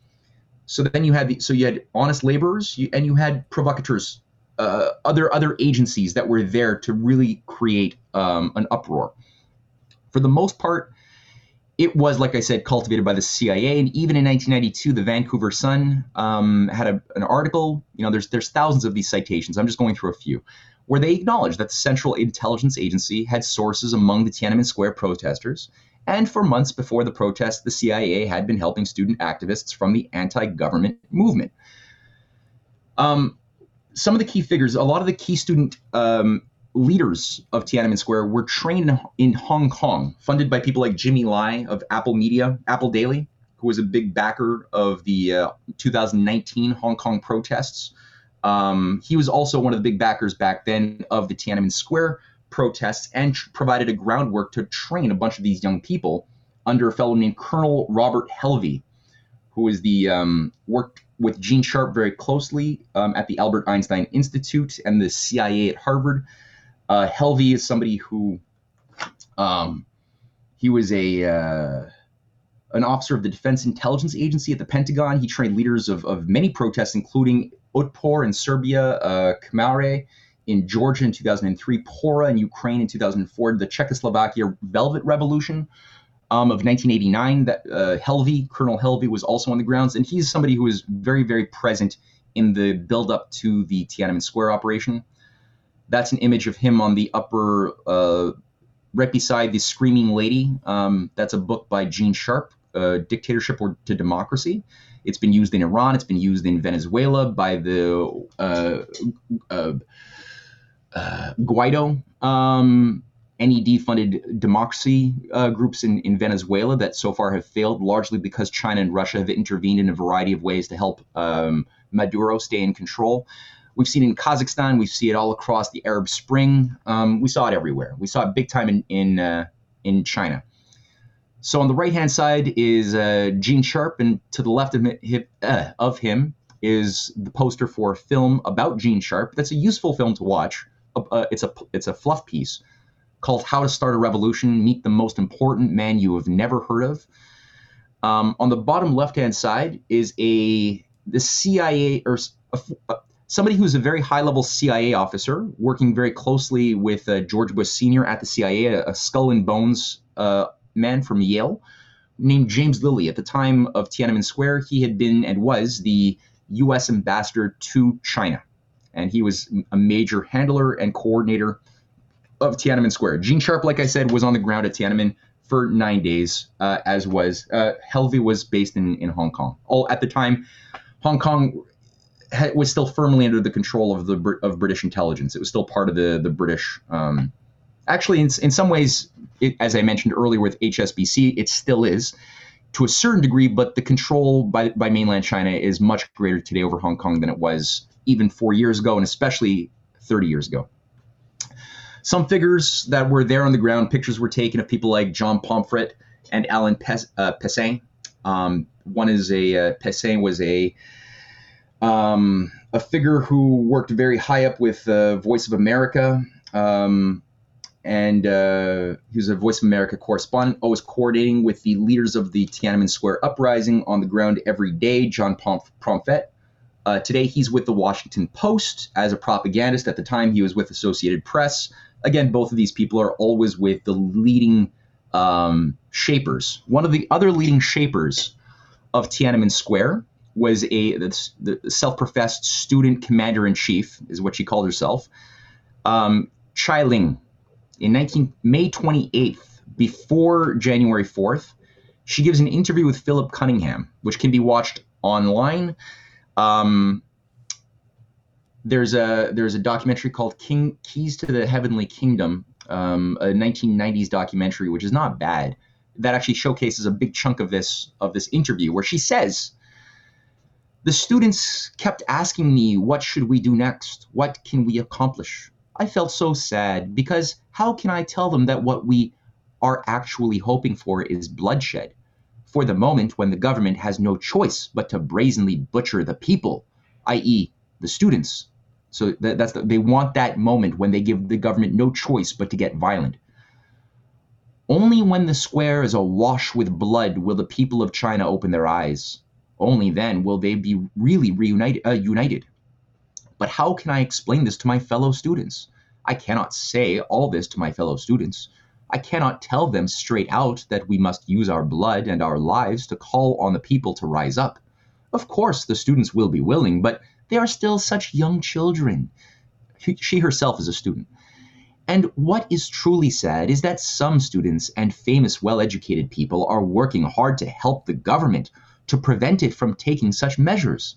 So then you had the, so you had honest laborers you, and you had provocateurs, uh, other other agencies that were there to really create um, an uproar. For the most part, it was like I said, cultivated by the CIA. And even in 1992, the Vancouver Sun um, had a, an article. You know, there's there's thousands of these citations. I'm just going through a few, where they acknowledged that the Central Intelligence Agency had sources among the Tiananmen Square protesters and for months before the protests, the CIA had been helping student activists from the anti government movement. Um, some of the key figures, a lot of the key student um, leaders of Tiananmen Square were trained in Hong Kong, funded by people like Jimmy Lai of Apple Media, Apple Daily, who was a big backer of the uh, 2019 Hong Kong protests. Um, he was also one of the big backers back then of the Tiananmen Square protests and tr- provided a groundwork to train a bunch of these young people under a fellow named Colonel Robert Helvey, who is the um, worked with Gene Sharp very closely um, at the Albert Einstein Institute and the CIA at Harvard. Uh, Helvey is somebody who um, he was a uh, an officer of the Defense Intelligence Agency at the Pentagon. He trained leaders of, of many protests, including Otpor in Serbia, uh, Kmara in Georgia in 2003, Pora in Ukraine in 2004, the Czechoslovakia Velvet Revolution um, of 1989. That uh, Helvey, Colonel Helvey, was also on the grounds, and he's somebody who was very, very present in the build-up to the Tiananmen Square operation. That's an image of him on the upper, uh, right beside the Screaming Lady. Um, that's a book by Gene Sharp, uh, Dictatorship or to Democracy. It's been used in Iran. It's been used in Venezuela by the uh, Guaido, um, NED funded democracy uh, groups in, in Venezuela that so far have failed, largely because China and Russia have intervened in a variety of ways to help um, Maduro stay in control. We've seen in Kazakhstan. We see it all across the Arab Spring. Um, we saw it everywhere. We saw it big time in in, uh, in China. So on the right hand side is uh, Gene Sharp, and to the left of him, uh, of him is the poster for a film about Gene Sharp. That's a useful film to watch uh, it's a it's a fluff piece called "How to Start a Revolution: Meet the Most Important Man You Have Never Heard of." Um, on the bottom left hand side is a the CIA or a, a, somebody who's a very high level CIA officer working very closely with uh, George Bush Sr. at the CIA, a, a skull and bones uh, man from Yale named James Lilley. At the time of Tiananmen Square, he had been and was the U.S. ambassador to China and he was a major handler and coordinator of Tiananmen Square. Gene Sharp, like I said, was on the ground at Tiananmen for nine days, uh, as was uh, Helvey was based in, in Hong Kong. All at the time, Hong Kong ha- was still firmly under the control of the of British intelligence. It was still part of the the British. Um, actually, in, in some ways, it, as I mentioned earlier with HSBC, it still is to a certain degree, but the control by by mainland China is much greater today over Hong Kong than it was even four years ago, and especially 30 years ago some figures that were there on the ground. Pictures were taken of people like John Pomfret and Alan Pes- uh. Um, one is a uh, Pessin was a um, a figure who worked very high up with uh, Voice of America, um, and uh, he was a Voice of America correspondent, always coordinating with the leaders of the Tiananmen Square uprising on the ground every day. John Pomf- Pomfret. Uh, today, he's with the Washington Post as a propagandist. At the time, he was with Associated Press again, both of these people are always with the leading um, shapers. One of the other leading shapers of Tiananmen Square was a the, the self-professed student commander in chief, is what she called herself, um, Chai Ling. In 19 May 28th, before January 4th, she gives an interview with Philip Cunningham, which can be watched online. Um, there's a there's a documentary called King Keys to the Heavenly Kingdom, um, a 1990s documentary, which is not bad. That actually showcases a big chunk of this of this interview, where she says, "The students kept asking me, what should we do next? What can we accomplish? I felt so sad because how can I tell them that what we are actually hoping for is bloodshed? For the moment when the government has no choice but to brazenly butcher the people, i.e., the students." So that, that's the, they want that moment when they give the government no choice but to get violent. Only when the square is awash with blood will the people of China open their eyes. Only then will they be really reunited. Uh, united. But how can I explain this to my fellow students? I cannot say all this to my fellow students. I cannot tell them straight out that we must use our blood and our lives to call on the people to rise up. Of course, the students will be willing, but they are still such young children. She herself is a student. And what is truly sad is that some students and famous, well educated people are working hard to help the government to prevent it from taking such measures.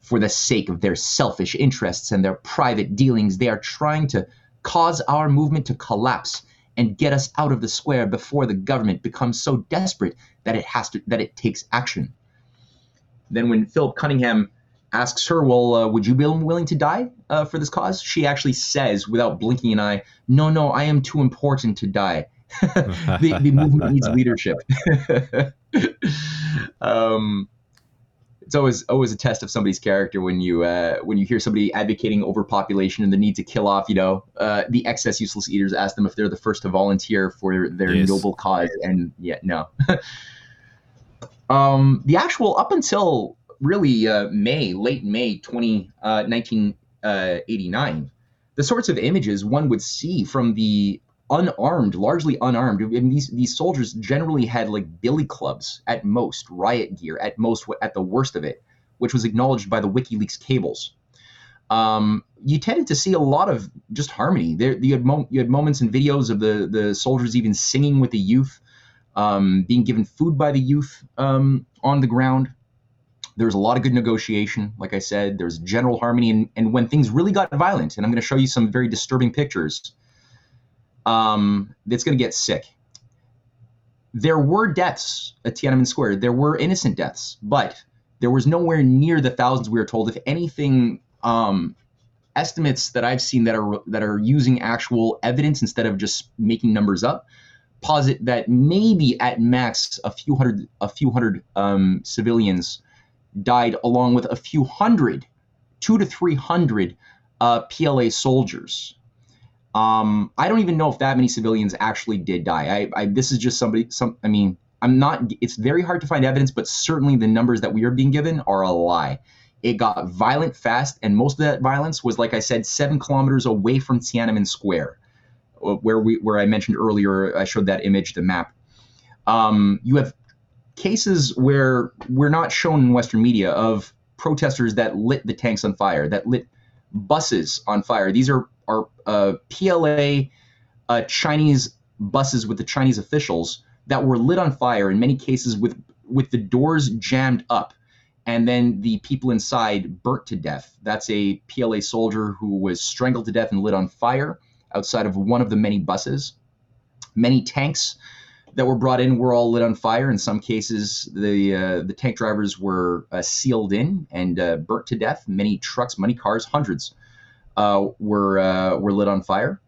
For the sake of their selfish interests and their private dealings, they are trying to cause our movement to collapse and get us out of the square before the government becomes so desperate that it has to that it takes action. Then when Philip Cunningham asks her, "Well, uh, would you be willing to die uh, for this cause?" She actually says, without blinking an eye, "No, no, I am too important to die. the, the, movement needs leadership." um, it's always always a test of somebody's character when you uh, when you hear somebody advocating overpopulation and the need to kill off, you know, uh, the excess useless eaters. Ask them if they're the first to volunteer for their yes. noble cause, and yet yeah, no. um, the actual up until really uh, May, late May 20, uh, 1989, uh, the sorts of images one would see from the unarmed, largely unarmed. I mean, these these soldiers generally had like billy clubs at most, riot gear at most, at the worst of it, which was acknowledged by the WikiLeaks cables. Um, you tended to see a lot of just harmony. There, you had, mo- you had moments and videos of the the soldiers even singing with the youth, um, being given food by the youth um, on the ground. There was a lot of good negotiation. Like I said, there was general harmony. And, and when things really got violent, and I'm going to show you some very disturbing pictures, um, it's going to get sick. There were deaths at Tiananmen Square. There were innocent deaths, but there was nowhere near the thousands we were told. If anything, um, estimates that I've seen that are that are using actual evidence instead of just making numbers up posit that maybe at max a few hundred a few hundred um, civilians died along with a few hundred, two to three hundred uh, PLA soldiers. Um, I don't even know if that many civilians actually did die. I, I, this is just somebody. Some. I mean, I'm not. It's very hard to find evidence, but certainly the numbers that we are being given are a lie. It got violent fast, and most of that violence was, like I said, seven kilometers away from Tiananmen Square, uh, where we where I mentioned earlier. I showed that image, the map. Um, you have cases where we're not shown in Western media of protesters that lit the tanks on fire, that lit buses on fire. These are are uh, PLA uh, Chinese buses with the Chinese officials that were lit on fire in many cases with with the doors jammed up and then the people inside burnt to death. That's a PLA soldier who was strangled to death and lit on fire outside of one of the many buses. Many tanks that were brought in were all lit on fire. In some cases, the uh, the tank drivers were uh, sealed in and uh, burnt to death. Many trucks, many cars, hundreds uh, were uh, were lit on fire.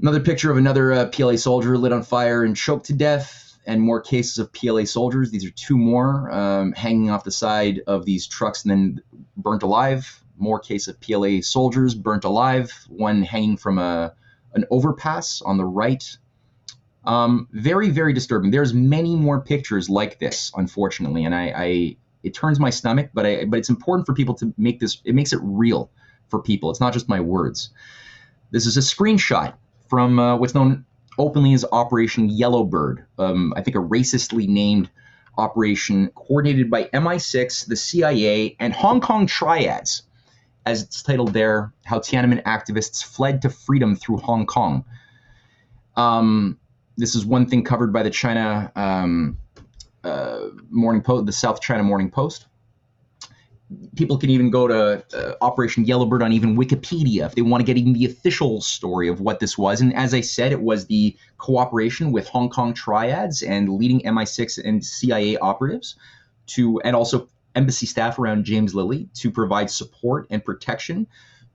Another picture of another uh, PLA soldier lit on fire and choked to death, and more cases of PLA soldiers. These are two more um, hanging off the side of these trucks and then burnt alive. More case of PLA soldiers burnt alive. One hanging from a an overpass on the right. Um, very very disturbing. There's many more pictures like this, unfortunately, and I, I it turns my stomach. But I but it's important for people to make this. It makes it real for people. It's not just my words. This is a screenshot from uh, what's known openly as Operation Yellowbird. Um, I think a racistly named operation coordinated by MI6, the CIA, and Hong Kong triads, as it's titled there, how Tiananmen activists fled to freedom through Hong Kong. Um, this is one thing covered by the China um, uh, Morning Post, the South China Morning Post people can even go to uh, Operation Yellowbird on even Wikipedia if they want to get even the official story of what this was. And as I said, it was the cooperation with Hong Kong triads and leading MI6 and CIA operatives to, and also embassy staff around James Lilley to provide support and protection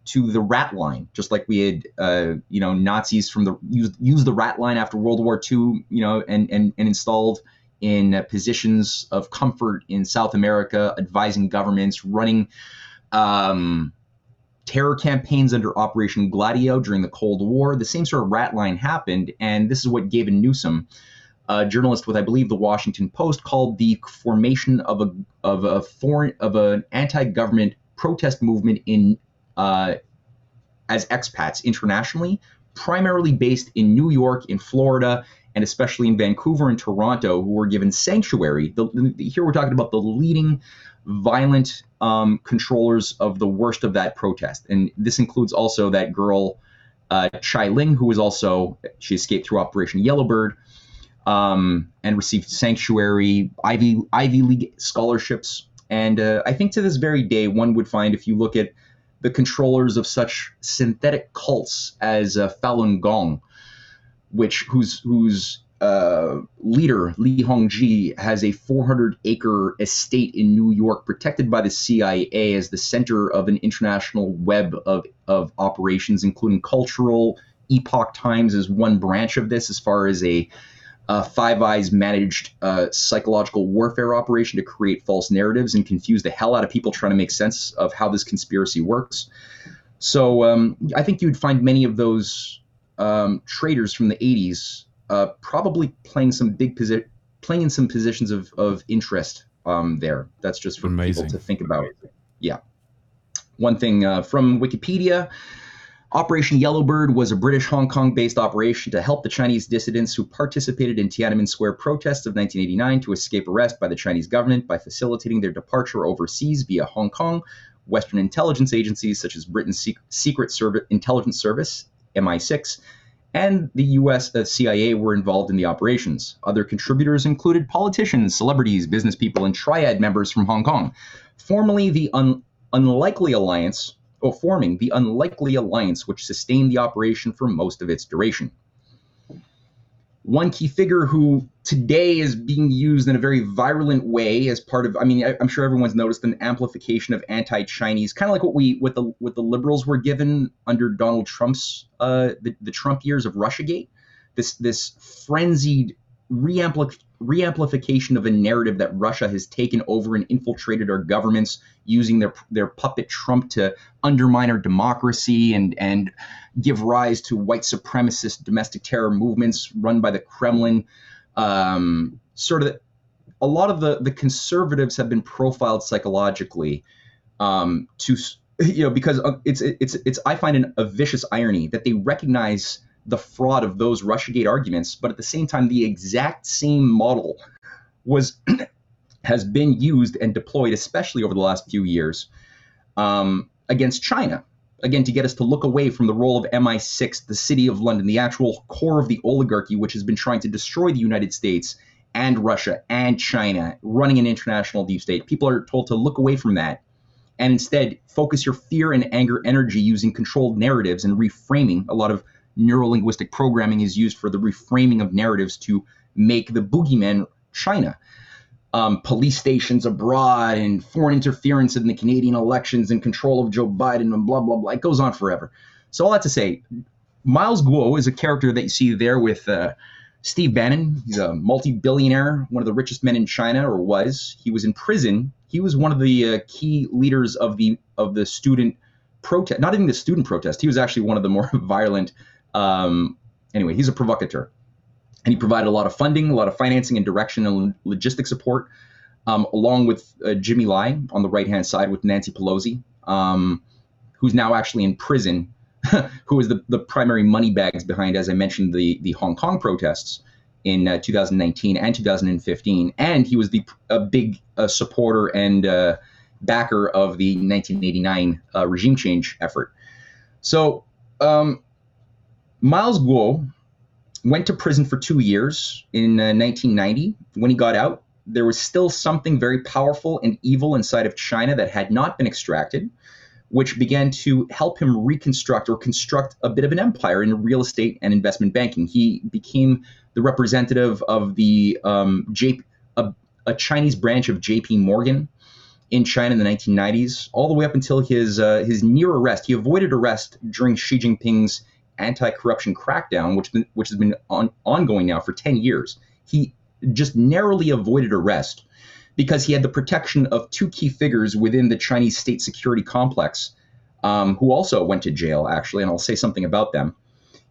to the rat line, just like we had, uh, you know, Nazis from the used, used the rat line after World War II, you know, and and, and installed in positions of comfort in South America, advising governments, running um, terror campaigns under Operation Gladio during the Cold War. The same sort of rat line happened, and this is what Gavin Newsom, a journalist with I believe the Washington Post, called the formation of a of a foreign of an anti-government protest movement in uh, as expats internationally, primarily based in New York, in Florida, and especially in Vancouver and Toronto, who were given sanctuary. The, here we're talking about the leading violent um, controllers of the worst of that protest, and this includes also that girl uh, Chai Ling, who was also she escaped through Operation Yellowbird. Um, and received sanctuary, Ivy Ivy League scholarships, and uh, I think to this very day, one would find if you look at the controllers of such synthetic cults as uh, Falun Gong, which whose whose uh, leader Li Hongzhi has a 400 acre estate in New York, protected by the CIA as the center of an international web of of operations, including cultural. Epoch Times is one branch of this, as far as a uh, Five Eyes managed uh, psychological warfare operation to create false narratives and confuse the hell out of people trying to make sense of how this conspiracy works. So um, I think you'd find many of those um, traders from the 80s uh, probably playing some big position, playing in some positions of, of interest um, there. That's just for Amazing. people to think about. Yeah. One thing uh, from Wikipedia. Operation Yellowbird was a British Hong Kong based operation to help the Chinese dissidents who participated in Tiananmen Square protests of 1989 to escape arrest by the Chinese government by facilitating their departure overseas via Hong Kong. Western intelligence agencies such as Britain's Secret Service Intelligence Service MI6, and the US uh, CIA were involved in the operations. Other contributors included politicians, celebrities, business people, and triad members from Hong Kong. Formerly the un- unlikely alliance, forming the unlikely alliance which sustained the operation for most of its duration. One key figure who today is being used in a very virulent way as part of i mean I, am sure everyone's noticed an amplification of anti-chinese kind of like what we what the what the liberals were given under donald trump's uh the, the trump years of russiagate. This this frenzied reampli- reamplification of a narrative that Russia has taken over and infiltrated our governments using their their puppet Trump to undermine our democracy and and give rise to white supremacist domestic terror movements run by the Kremlin. Um, sort of a lot of the the conservatives have been profiled psychologically um, to you know because it's it's it's I find an, a vicious irony that they recognize the fraud of those Russiagate arguments, but at the same time, the exact same model was has been used and deployed, especially over the last few years, um, against China. again, to get us to look away from the role of MI6, the City of London, the actual core of the oligarchy, which has been trying to destroy the United States and Russia and China, running an international deep state. People are told to look away from that and instead focus your fear and anger energy using controlled narratives and reframing. A lot of neurolinguistic programming is used for the reframing of narratives to make the boogeyman China. Um, police stations abroad and foreign interference in the Canadian elections and control of Joe Biden and blah, blah, blah. It goes on forever. So, all that to say, Miles Guo is a character that you see there with uh, Steve Bannon. He's a multi billionaire, one of the richest men in China, or was. He was in prison. He was one of the uh, key leaders of the of the student protest, not even the student protest. He was actually one of the more violent. Um, anyway, he's a provocateur and he provided a lot of funding, a lot of financing and direction and logistic support, um, along with uh, Jimmy Lai on the right hand side with Nancy Pelosi, um, who's now actually in prison, who was the, the primary money bags behind, as I mentioned, the, the Hong Kong protests in uh, 2019 and 2015. And he was the a big uh, supporter and uh, backer of the 1989 uh, regime change effort. So, um, Miles Guo went to prison for two years in uh, 1990. When he got out, there was still something very powerful and evil inside of China that had not been extracted, which began to help him reconstruct or construct a bit of an empire in real estate and investment banking. He became the representative of the um, J- a, a, Chinese branch of J.P. Morgan in China in the 1990s, all the way up until his uh, his near arrest. He avoided arrest during Xi Jinping's anti-corruption crackdown, which which has been on, ongoing now for 10 years. He just narrowly avoided arrest because he had the protection of two key figures within the Chinese state security complex, um, who also went to jail actually, and I'll say something about them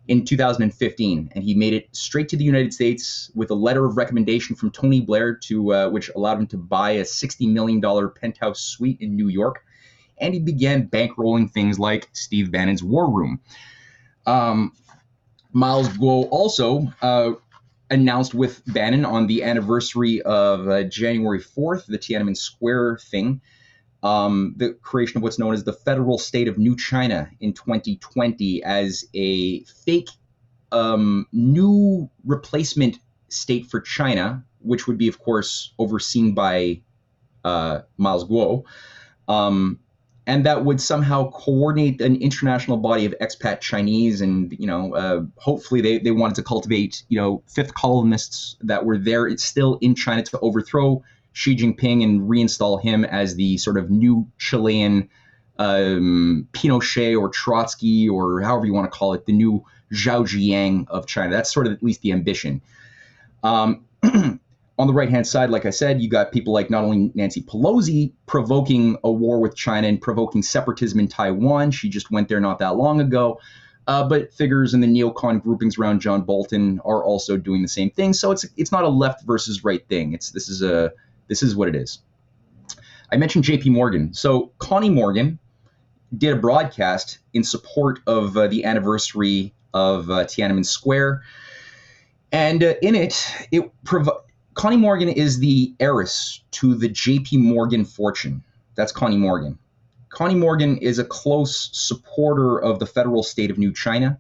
in 2015, and he made it straight to the United States with a letter of recommendation from Tony Blair, to uh, which allowed him to buy a 60 million dollar penthouse suite in New York, and he began bankrolling things like Steve Bannon's War Room. Um, Miles Guo also uh, announced with Bannon on the anniversary of uh, January 4th, the Tiananmen Square thing, um, the creation of what's known as the Federal State of New China in 2020 as a fake um, new replacement state for China, which would be, of course, overseen by uh, Miles Guo. Um, and that would somehow coordinate an international body of expat Chinese, and you know, uh, hopefully they, they wanted to cultivate you know fifth columnists that were there still in China to overthrow Xi Jinping and reinstall him as the sort of new Chilean um, Pinochet or Trotsky or however you want to call it, the new Zhao Ziyang of China. That's sort of at least the ambition. Um, on the right hand side, like I said, you got people like not only Nancy Pelosi provoking a war with China and provoking separatism in Taiwan. She just went there not that long ago. Uh, but figures in the neocon groupings around John Bolton are also doing the same thing. So it's it's not a left versus right thing. It's this is a this is what it is. I mentioned J.P. Morgan. So Connie Morgan did a broadcast in support of uh, the anniversary of uh, Tiananmen Square, and uh, in it it provided Connie Morgan is the heiress to the JP Morgan fortune. That's Connie Morgan. Connie Morgan is a close supporter of the federal state of New China.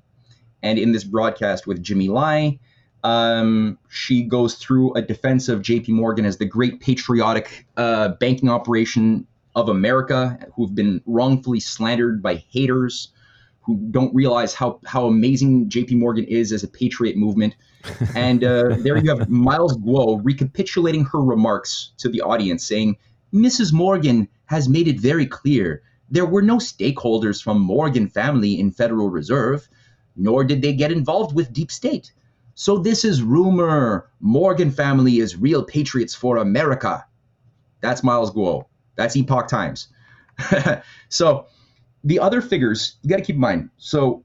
And in this broadcast with Jimmy Lai, um, she goes through a defense of JP Morgan as the great patriotic uh, banking operation of America, who've been wrongfully slandered by haters who don't realize how, how amazing JP Morgan is as a patriot movement and uh, there you have Miles Guo recapitulating her remarks to the audience, saying, Mrs. Morgan has made it very clear there were no stakeholders from Morgan family in Federal Reserve, nor did they get involved with deep state. So this is rumor. Morgan family is real patriots for America. That's Miles Guo. That's Epoch Times. so the other figures, you got to keep in mind. So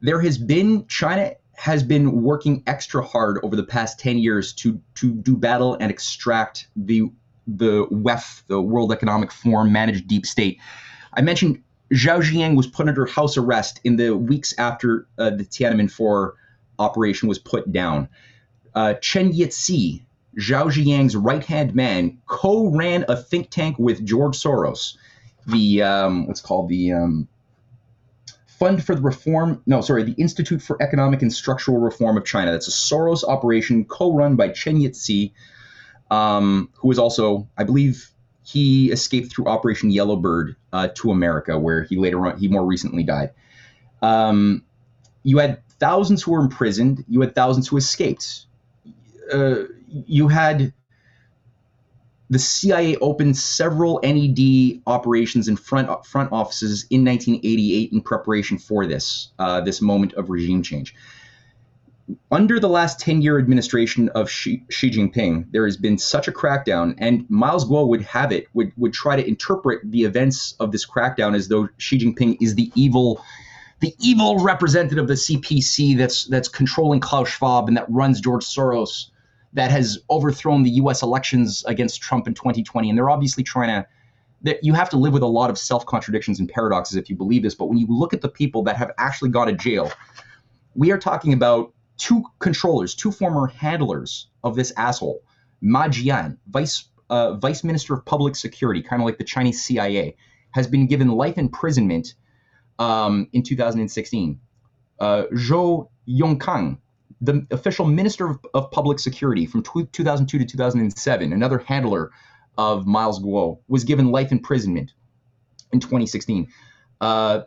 there has been China has been working extra hard over the past 10 years to to do battle and extract the the WEF, the World Economic Forum managed deep state. I mentioned Zhao Ziyang was put under house arrest in the weeks after uh, the Tiananmen 4 operation was put down. Uh, Chen Yizi, Zhao Ziyang's right hand man, co ran a think tank with George Soros, the, um, what's called the, um, Fund for the Reform, no, sorry, the Institute for Economic and Structural Reform of China. That's a Soros operation co-run by Chen Yizi, um, who was also, I believe, he escaped through Operation Yellowbird uh, to America, where he later on, he more recently died. Um, you had thousands who were imprisoned. You had thousands who escaped. Uh, you had the CIA opened several NED operations in front front offices in 1988 in preparation for this uh, this moment of regime change. Under the last 10 year administration of Xi, Xi, Jinping, there has been such a crackdown, and Miles Guo would have it, would, would try to interpret the events of this crackdown as though Xi Jinping is the evil the evil representative of the CPC that's that's controlling Klaus Schwab and that runs George Soros that has overthrown the U.S. elections against Trump in 2020, and they're obviously trying to. That you have to live with a lot of self contradictions and paradoxes if you believe this. But when you look at the people that have actually gone to jail, we are talking about two controllers, two former handlers of this asshole, Ma Jian, vice uh, vice minister of public security, kind of like the Chinese CIA, has been given life imprisonment um, in 2016. Uh, Zhou Yongkang, the official minister of, of public security from 2002 to 2007, another handler of Miles Guo, was given life imprisonment in 2016. Uh,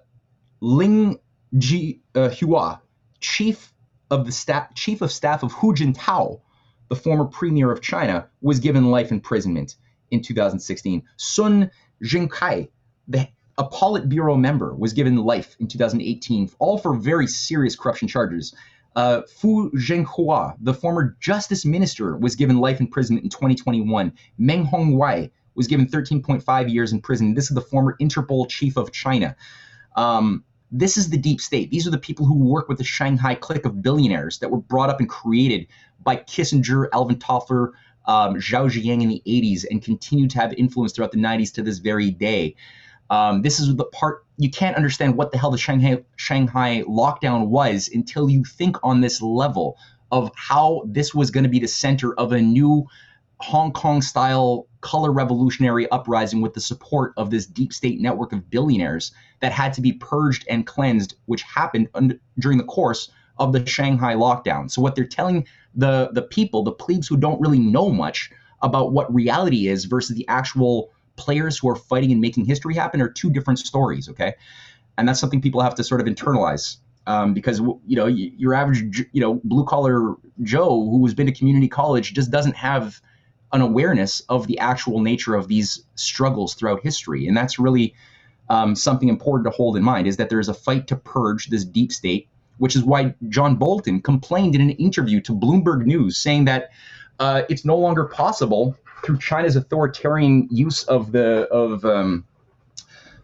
Ling Ji uh, Hua, chief of the staff, chief of staff of Hu Jintao, the former premier of China, was given life imprisonment in 2016. Sun Zhengcai, the a Politburo member, was given life in 2018, all for very serious corruption charges. Uh, Fu Zhenghua, the former justice minister, was given life imprisonment in 2021. Meng Hongwei was given 13.5 years in prison. This is the former Interpol chief of China. Um, this is the deep state. These are the people who work with the Shanghai clique of billionaires that were brought up and created by Kissinger, Alvin Toffler, um, Zhao Ziyang in the 80s, and continue to have influence throughout the 90s to this very day. Um, this is the part you can't understand what the hell the Shanghai Shanghai lockdown was until you think on this level of how this was going to be the center of a new Hong Kong style color revolutionary uprising with the support of this deep state network of billionaires that had to be purged and cleansed, which happened during the course of the Shanghai lockdown. So what they're telling the the people, the plebes who don't really know much about what reality is versus the actual players who are fighting and making history happen are two different stories. Okay, and that's something people have to sort of internalize. Um, because you know your average you know blue collar Joe who has been to community college just doesn't have an awareness of the actual nature of these struggles throughout history, and that's really um, something important to hold in mind. Is that there is a fight to purge this deep state, which is why John Bolton complained in an interview to Bloomberg News, saying that uh, it's no longer possible through China's authoritarian use of the of um,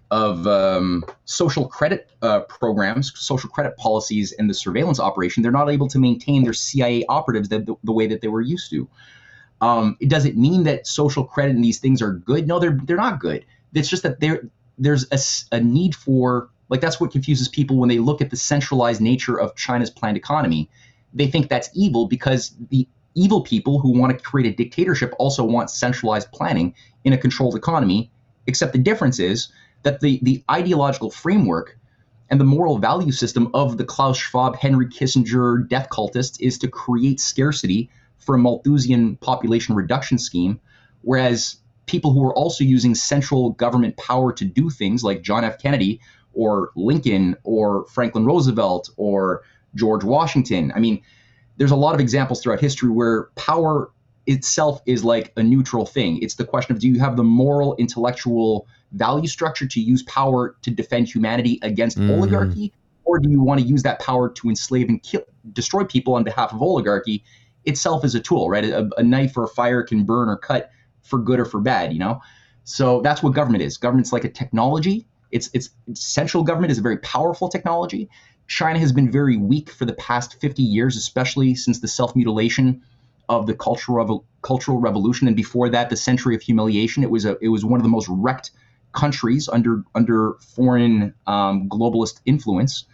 of um, social credit uh, programs, social credit policies, and the surveillance operation, they're not able to maintain their CIA operatives the, the, way that they were used to. Um, it doesn't mean that social credit and these things are good. No, they're they're not good. It's just that there there's a, a need for like that's what confuses people when they look at the centralized nature of China's planned economy. They think that's evil because the evil people who want to create a dictatorship also want centralized planning in a controlled economy, except the difference is that the, the ideological framework and the moral value system of the Klaus Schwab, Henry Kissinger death cultists is to create scarcity for a Malthusian population reduction scheme, whereas people who are also using central government power to do things like John F. Kennedy or Lincoln or Franklin Roosevelt or George Washington. I mean, there's a lot of examples throughout history where power itself is like a neutral thing. It's the question of do you have the moral, intellectual value structure to use power to defend humanity against mm-hmm. oligarchy, or do you want to use that power to enslave and kill, destroy people on behalf of oligarchy? Itself is a tool, right? A, a knife or a fire can burn or cut for good or for bad, you know. So that's what government is. Government's like a technology. It's it's central government is a very powerful technology. China has been very weak for the past 50 years, especially since the self mutilation of the cultural Revo- cultural revolution, and before that, the century of humiliation. It was a it was one of the most wrecked countries under under foreign um, globalist influence,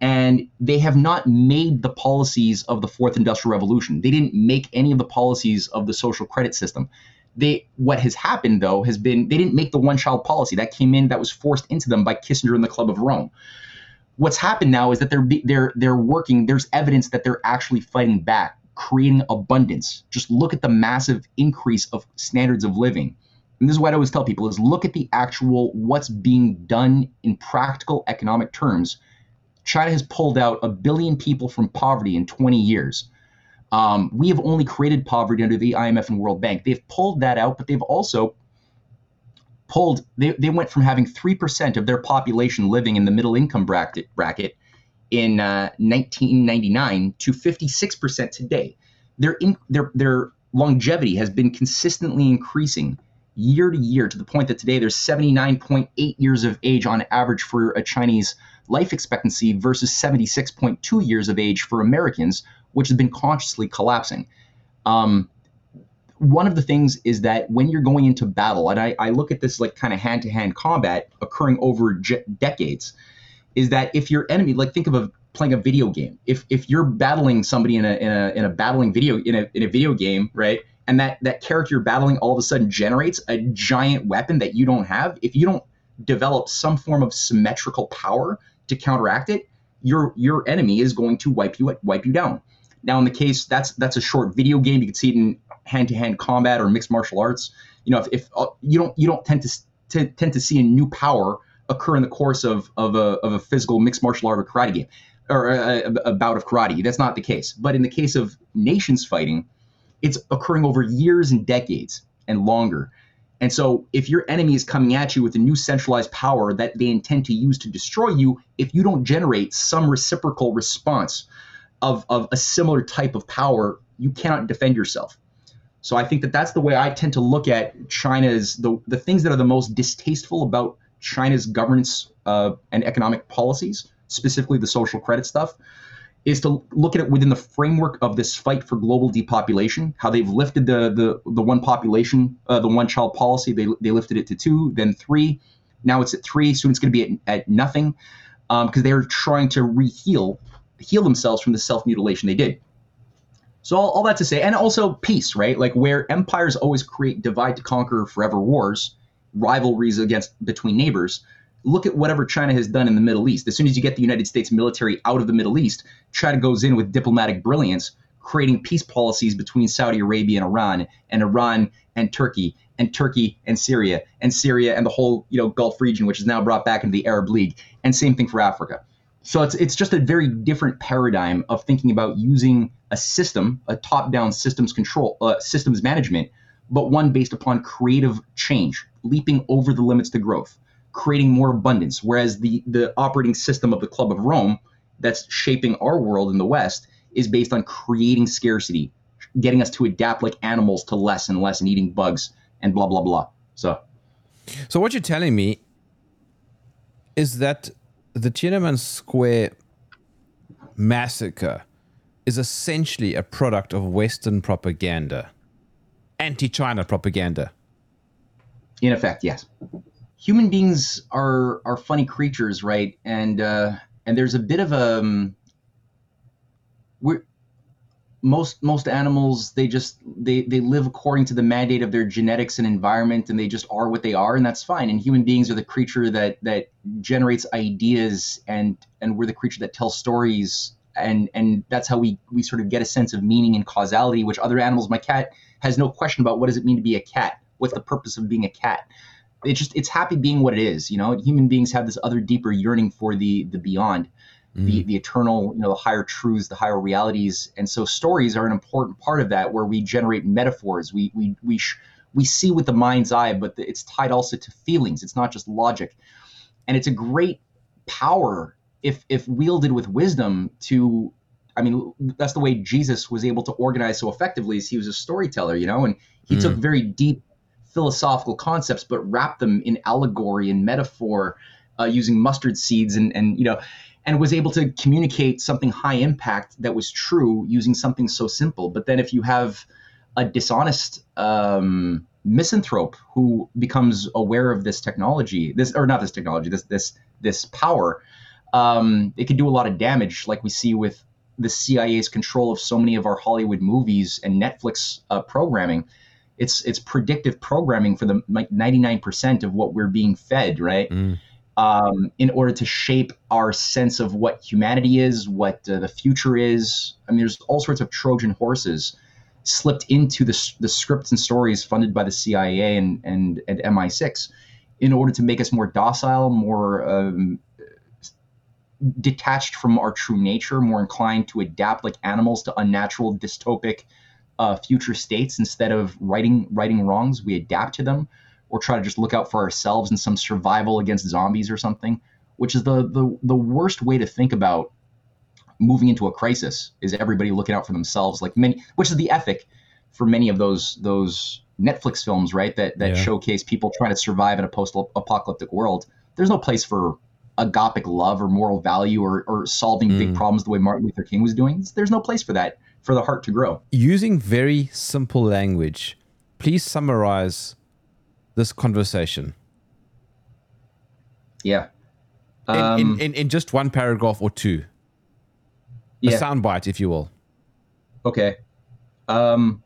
and they have not made the policies of the fourth industrial revolution. They didn't make any of the policies of the social credit system. They what has happened though has been they didn't make the one child policy that came in that was forced into them by Kissinger and the Club of Rome what's happened now is that they're they're they're working. There's evidence that they're actually fighting back, creating abundance. Just look at the massive increase of standards of living. And this is what I always tell people: is look at the actual what's being done in practical economic terms. China has pulled out a billion people from poverty in 20 years. Um, we have only created poverty under the IMF and World Bank. They've pulled that out, but they've also pulled they, they went from having 3% of their population living in the middle income bracket bracket in uh, 1999 to 56% today their in, their their longevity has been consistently increasing year to year to the point that today there's 79.8 years of age on average for a Chinese life expectancy versus 76.2 years of age for Americans, which has been consciously collapsing. Um, one of the things is that when you're going into battle, and I, I look at this like kind of hand to hand combat occurring over decades, is that if your enemy, like think of a playing a video game, if if you're battling somebody in a in a in a battling video in a in a video game, right? And that that character you're battling all of a sudden generates a giant weapon that you don't have. If you don't develop some form of symmetrical power to counteract it, your your enemy is going to wipe you wipe you down. Now, in the case that's that's a short video game, you can see it in hand-to-hand combat or mixed martial arts. You know, if, if uh, you don't you don't tend to, to tend to see a new power occur in the course of of a, of a physical mixed martial art or karate game or a, a, bout of karate. That's not the case. But in the case of nations fighting, it's occurring over years and decades and longer. And so, if your enemy is coming at you with a new centralized power that they intend to use to destroy you, if you don't generate some reciprocal response of, of a similar type of power, you cannot defend yourself. So I think that that's the way I tend to look at China's the the things that are the most distasteful about China's governance uh, and economic policies, specifically the social credit stuff, is to look at it within the framework of this fight for global depopulation. How they've lifted the the the one population, uh, the one child policy. They they lifted it to two, then three. Now it's at three. Soon it's going to be at, at nothing because um, they're trying to reheal heal themselves from the self mutilation they did. So all, all that to say, and also peace, right? Like where empires always create divide to conquer forever wars, rivalries against between neighbors. Look at whatever China has done in the Middle East. As soon as you get the United States military out of the Middle East, China goes in with diplomatic brilliance, creating peace policies between Saudi Arabia and Iran, and Iran and Turkey, and Turkey and Syria, and Syria and the whole you know Gulf region, which is now brought back into the Arab League, and same thing for Africa. So it's it's just a very different paradigm of thinking about using a system, a top-down systems control, uh, systems management, but one based upon creative change, leaping over the limits to growth, creating more abundance. Whereas the the operating system of the Club of Rome, that's shaping our world in the West, is based on creating scarcity, getting us to adapt like animals to less and less and eating bugs and blah blah blah. So, so what you're telling me is that the Tiananmen Square massacre is essentially a product of Western propaganda, anti China propaganda. In effect, yes. Human beings are are funny creatures, right? And uh, and there's a bit of a um, we're most most animals they just they they live according to the mandate of their genetics and environment and they just are what they are and that's fine. And human beings are the creature that that generates ideas and and we're the creature that tells stories and and that's how we we sort of get a sense of meaning and causality which other animals my cat has no question about what does it mean to be a cat? What's the purpose of being a cat? It just it's happy being what it is you know? Human beings have this other deeper yearning for the the beyond mm. the the eternal, you know, the higher truths, the higher realities. And so stories are an important part of that, where we generate metaphors. We we we sh- we see with the mind's eye, but the, it's tied also to feelings. It's not just logic, and it's a great power if if wielded with wisdom to I mean, that's the way Jesus was able to organize so effectively. Is he was a storyteller, you know, and he mm. took very deep philosophical concepts, but wrapped them in allegory and metaphor, uh, using mustard seeds and and you know, and was able to communicate something high impact that was true using something so simple. But then if you have a dishonest um, misanthrope who becomes aware of this technology, this or not this technology, this this this power, um, it can do a lot of damage, like we see with the CIA's control of so many of our Hollywood movies and Netflix uh, programming. It's it's predictive programming for the like 99% of what we're being fed, right? Mm um, in order to shape our sense of what humanity is, what uh, the future is. I mean, there's all sorts of Trojan horses slipped into the, the scripts and stories funded by the CIA and, and, and MI6 in order to make us more docile, more um, detached from our true nature, more inclined to adapt like animals to unnatural, dystopic uh, future states instead of righting righting wrongs. We adapt to them, or try to just look out for ourselves in some survival against zombies or something, which is the the, the worst way to think about moving into a crisis. Is everybody looking out for themselves? Like many, which is the ethic for many of those those Netflix films, right? That that yeah. showcase people trying to survive in a post-apocalyptic world. There's no place for agapic love or moral value or, or solving mm. big problems the way Martin Luther King was doing. There's no place for that for the heart to grow. Using very simple language, please summarize this conversation. Yeah. Um, in, in, in, in, just one paragraph or two. Yeah. A soundbite, if you will. Okay. Um,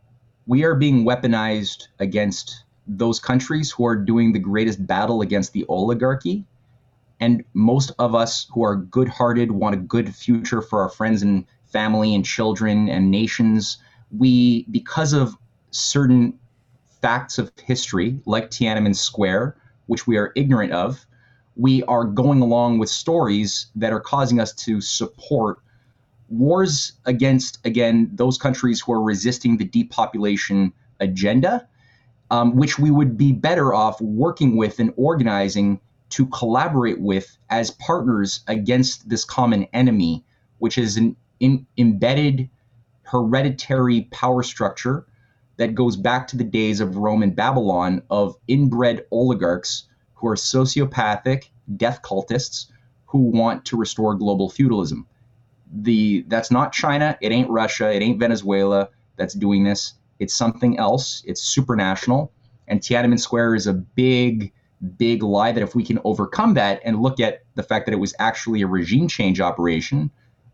we are being weaponized against those countries who are doing the greatest battle against the oligarchy and most of us who are good hearted, want a good future for our friends and family and children and nations, we, because of certain facts of history, like Tiananmen Square, which we are ignorant of, we are going along with stories that are causing us to support wars against, again, those countries who are resisting the depopulation agenda, um, which we would be better off working with and organizing to collaborate with as partners against this common enemy, which is an in, embedded hereditary power structure that goes back to the days of Rome and Babylon of inbred oligarchs who are sociopathic, death cultists who want to restore global feudalism. The that's not China, it ain't Russia, it ain't Venezuela that's doing this. It's something else. It's supranational. And Tiananmen Square is a big big lie that if we can overcome that and look at the fact that it was actually a regime change operation,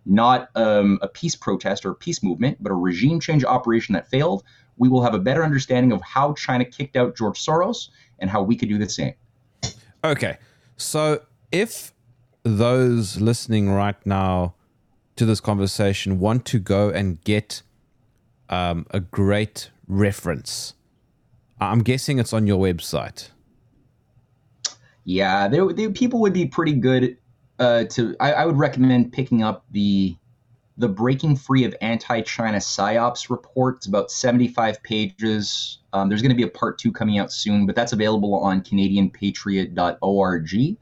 not um, a peace protest or a peace movement, but a regime change operation that failed, we will have a better understanding of how China kicked out George Soros and how we could do the same. Okay. So if those listening right now to this conversation want to go and get um, a great reference, I'm guessing it's on your website. Yeah, they, people would be pretty good uh, to. I, I, would recommend picking up the the Breaking Free of Anti-China Psyops report. It's about 75 pages. Um, there's going to be a part two coming out soon, but that's available on CanadianPatriot.org.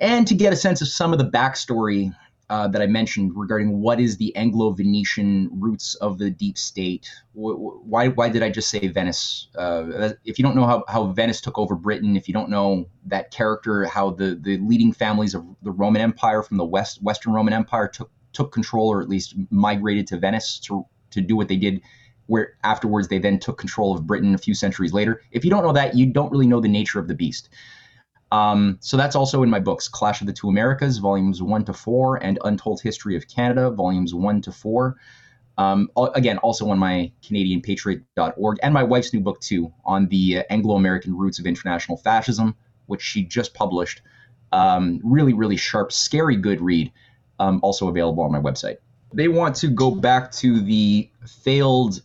And to get a sense of some of the backstory uh, that I mentioned regarding what is the Anglo-Venetian roots of the deep state. Why, why did I just say Venice? Uh, if you don't know how, how Venice took over Britain, if you don't know that character, how the, the leading families of the Roman Empire from the West Western Roman Empire took took control, or at least migrated to Venice to to do what they did. Where afterwards they then took control of Britain a few centuries later. If you don't know that, you don't really know the nature of the beast. Um, so that's also in my books Clash of the Two Americas, volumes one to four, and Untold History of Canada, volumes one to four. Um, again, also on my CanadianPatriot.org, and my wife's new book, too, on the uh, Anglo American roots of international fascism, which she just published. Um, really, really sharp, scary good read, um, also available on my website. They want to go back to the failed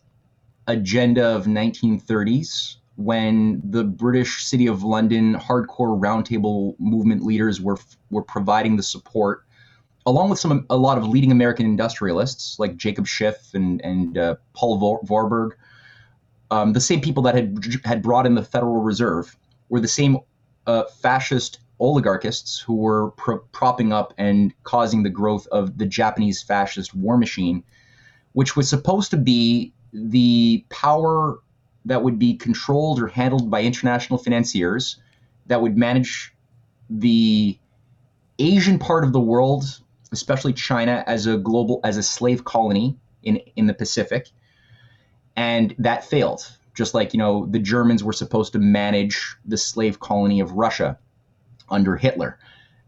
agenda of 1930s when the British City of London hardcore roundtable movement leaders were were providing the support, along with some a lot of leading American industrialists like Jacob Schiff and and uh, Paul Warburg, um, the same people that had had brought in the Federal Reserve were the same uh, fascist oligarchists who were pro- propping up and causing the growth of the Japanese fascist war machine, which was supposed to be the power that would be controlled or handled by international financiers that would manage the Asian part of the world, especially China, as a global as a slave colony in in the Pacific, and that failed. Just like you know, the Germans were supposed to manage the slave colony of Russia under Hitler,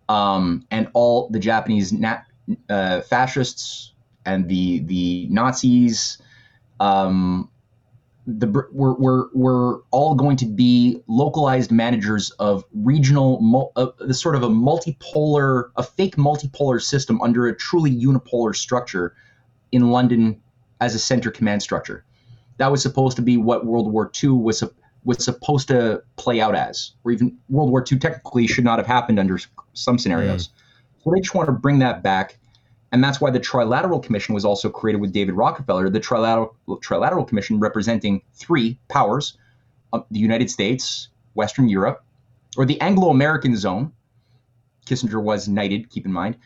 um, and all the Japanese nat- uh, fascists and the the Nazis um, the we're, we're we're all going to be localized managers of regional the sort of a multipolar a fake multipolar system under a truly unipolar structure in London as a center command structure. That was supposed to be what World War II was was supposed to play out as, or even World War II technically should not have happened under some scenarios. Mm. So they just want to bring that back and that's why the Trilateral Commission was also created with David Rockefeller, the Trilateral, Trilateral Commission representing three powers uh, the United States, Western Europe, or the Anglo American zone. Kissinger was knighted, keep in mind.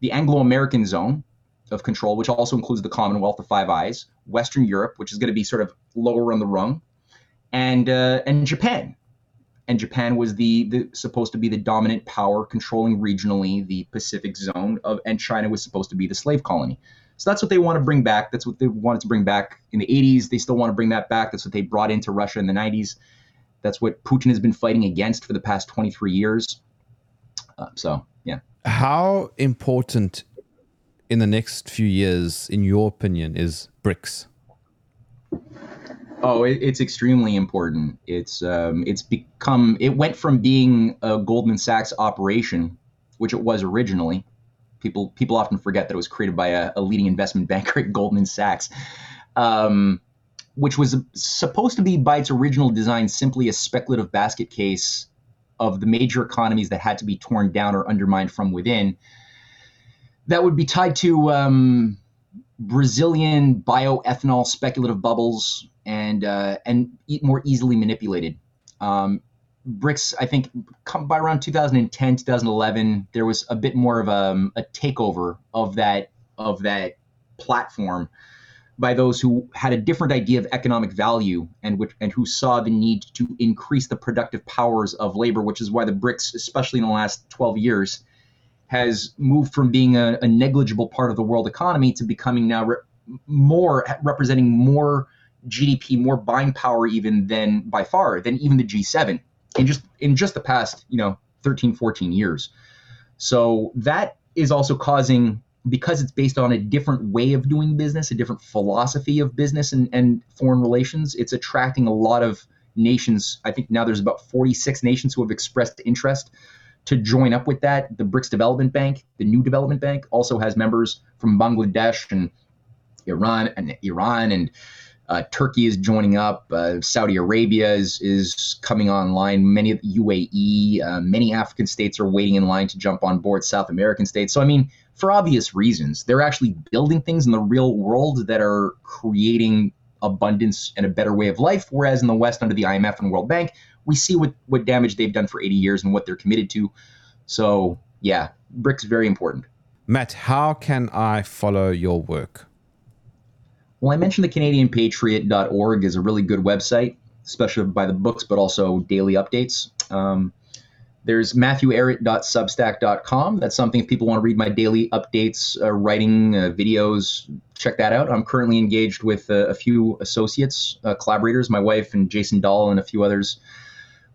The Anglo American zone of control, which also includes the Commonwealth of Five Eyes, Western Europe, which is going to be sort of lower on the rung, and, uh, and Japan, and Japan was the, the supposed to be the dominant power controlling regionally the Pacific zone of, and China was supposed to be the slave colony. So that's what they want to bring back. That's what they wanted to bring back in the 80s. They still want to bring that back. That's what they brought into Russia in the 90s. That's what Putin has been fighting against for the past 23 years. Uh, so, yeah. How important in the next few years, in your opinion, is BRICS? Oh, it, it's extremely important. It's um, it's become it went from being a Goldman Sachs operation, which it was originally. People people often forget that it was created by a, a leading investment banker at Goldman Sachs, um, which was supposed to be by its original design simply a speculative basket case of the major economies that had to be torn down or undermined from within. That would be tied to um, Brazilian bioethanol speculative bubbles and uh, and more easily manipulated. Um, BRICS, I think, by around 2010, 2011, there was a bit more of a, um, a takeover of that of that platform by those who had a different idea of economic value and which and who saw the need to increase the productive powers of labor, which is why the BRICS, especially in the last 12 years, has moved from being a, a negligible part of the world economy to becoming now re- more representing more GDP, more buying power even than by far than even the G7 in just in just the past, you know, 13, 14 years. So that is also causing because it's based on a different way of doing business, a different philosophy of business and, and foreign relations, it's attracting a lot of nations. I think now there's about 46 nations who have expressed interest to join up with that. The BRICS Development Bank, the new development bank, also has members from Bangladesh and Iran and Iran and uh, Turkey is joining up. Uh, Saudi Arabia is is coming online. Many of the UAE, uh, many African states are waiting in line to jump on board. South American states. So I mean, for obvious reasons, they're actually building things in the real world that are creating abundance and a better way of life. Whereas in the West, under the IMF and World Bank, we see what, what damage they've done for 80 years and what they're committed to. So, yeah, BRICS very important. Matt, how can I follow your work? Well, I mentioned the CanadianPatriot.org is a really good website, especially by the books, but also daily updates. Um, there's matthewehret.substack.com. That's something if people want to read my daily updates, uh, writing, uh, videos, check that out. I'm currently engaged with uh, a few associates, uh, collaborators, my wife and Jason Dahl and a few others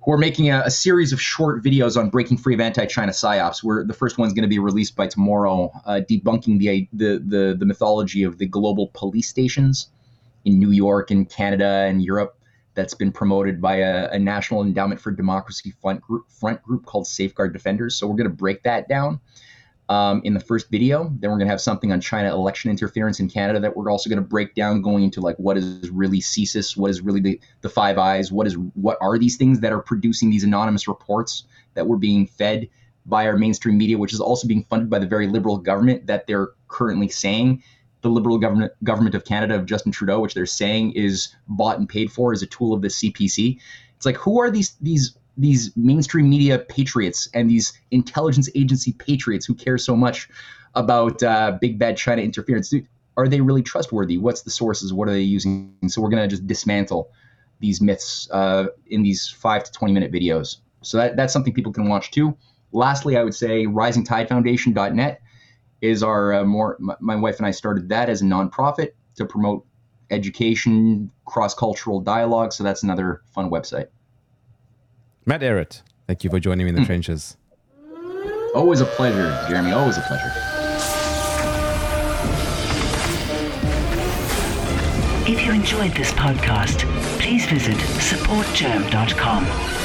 who are making a, a, series of short videos on breaking free of anti-China psyops. Where the first one's going to be released by tomorrow, uh, debunking the, the the the mythology of the global police stations in New York and Canada and Europe that's been promoted by a, a National Endowment for Democracy front group, front group called Safeguard Defenders. So we're going to break that down um, in the first video. Then we're going to have something on China election interference in Canada that we're also going to break down, going into like what is really CSIS, what is really the, the Five Eyes, what is what are these things that are producing these anonymous reports that we're being fed by our mainstream media, which is also being funded by the very liberal government that they're currently saying the liberal government government of Canada of Justin Trudeau, which they're saying is bought and paid for as a tool of the CPC. It's like who are these these these mainstream media patriots and these intelligence agency patriots who care so much about uh, big bad China interference. Are they really trustworthy? What's the sources? What are they using? So we're going to just dismantle these myths uh, in these five to 20 minute videos. So that, that's something people can watch too. Lastly, I would say risingtidefoundation.net is our uh, more, my wife and I started that as a nonprofit to promote education, cross cultural dialogue. So that's another fun website. Matt Ehret, thank you for joining me in the mm. trenches. Always a pleasure, Jeremy. Always a pleasure. If you enjoyed this podcast, please visit supportjerm.com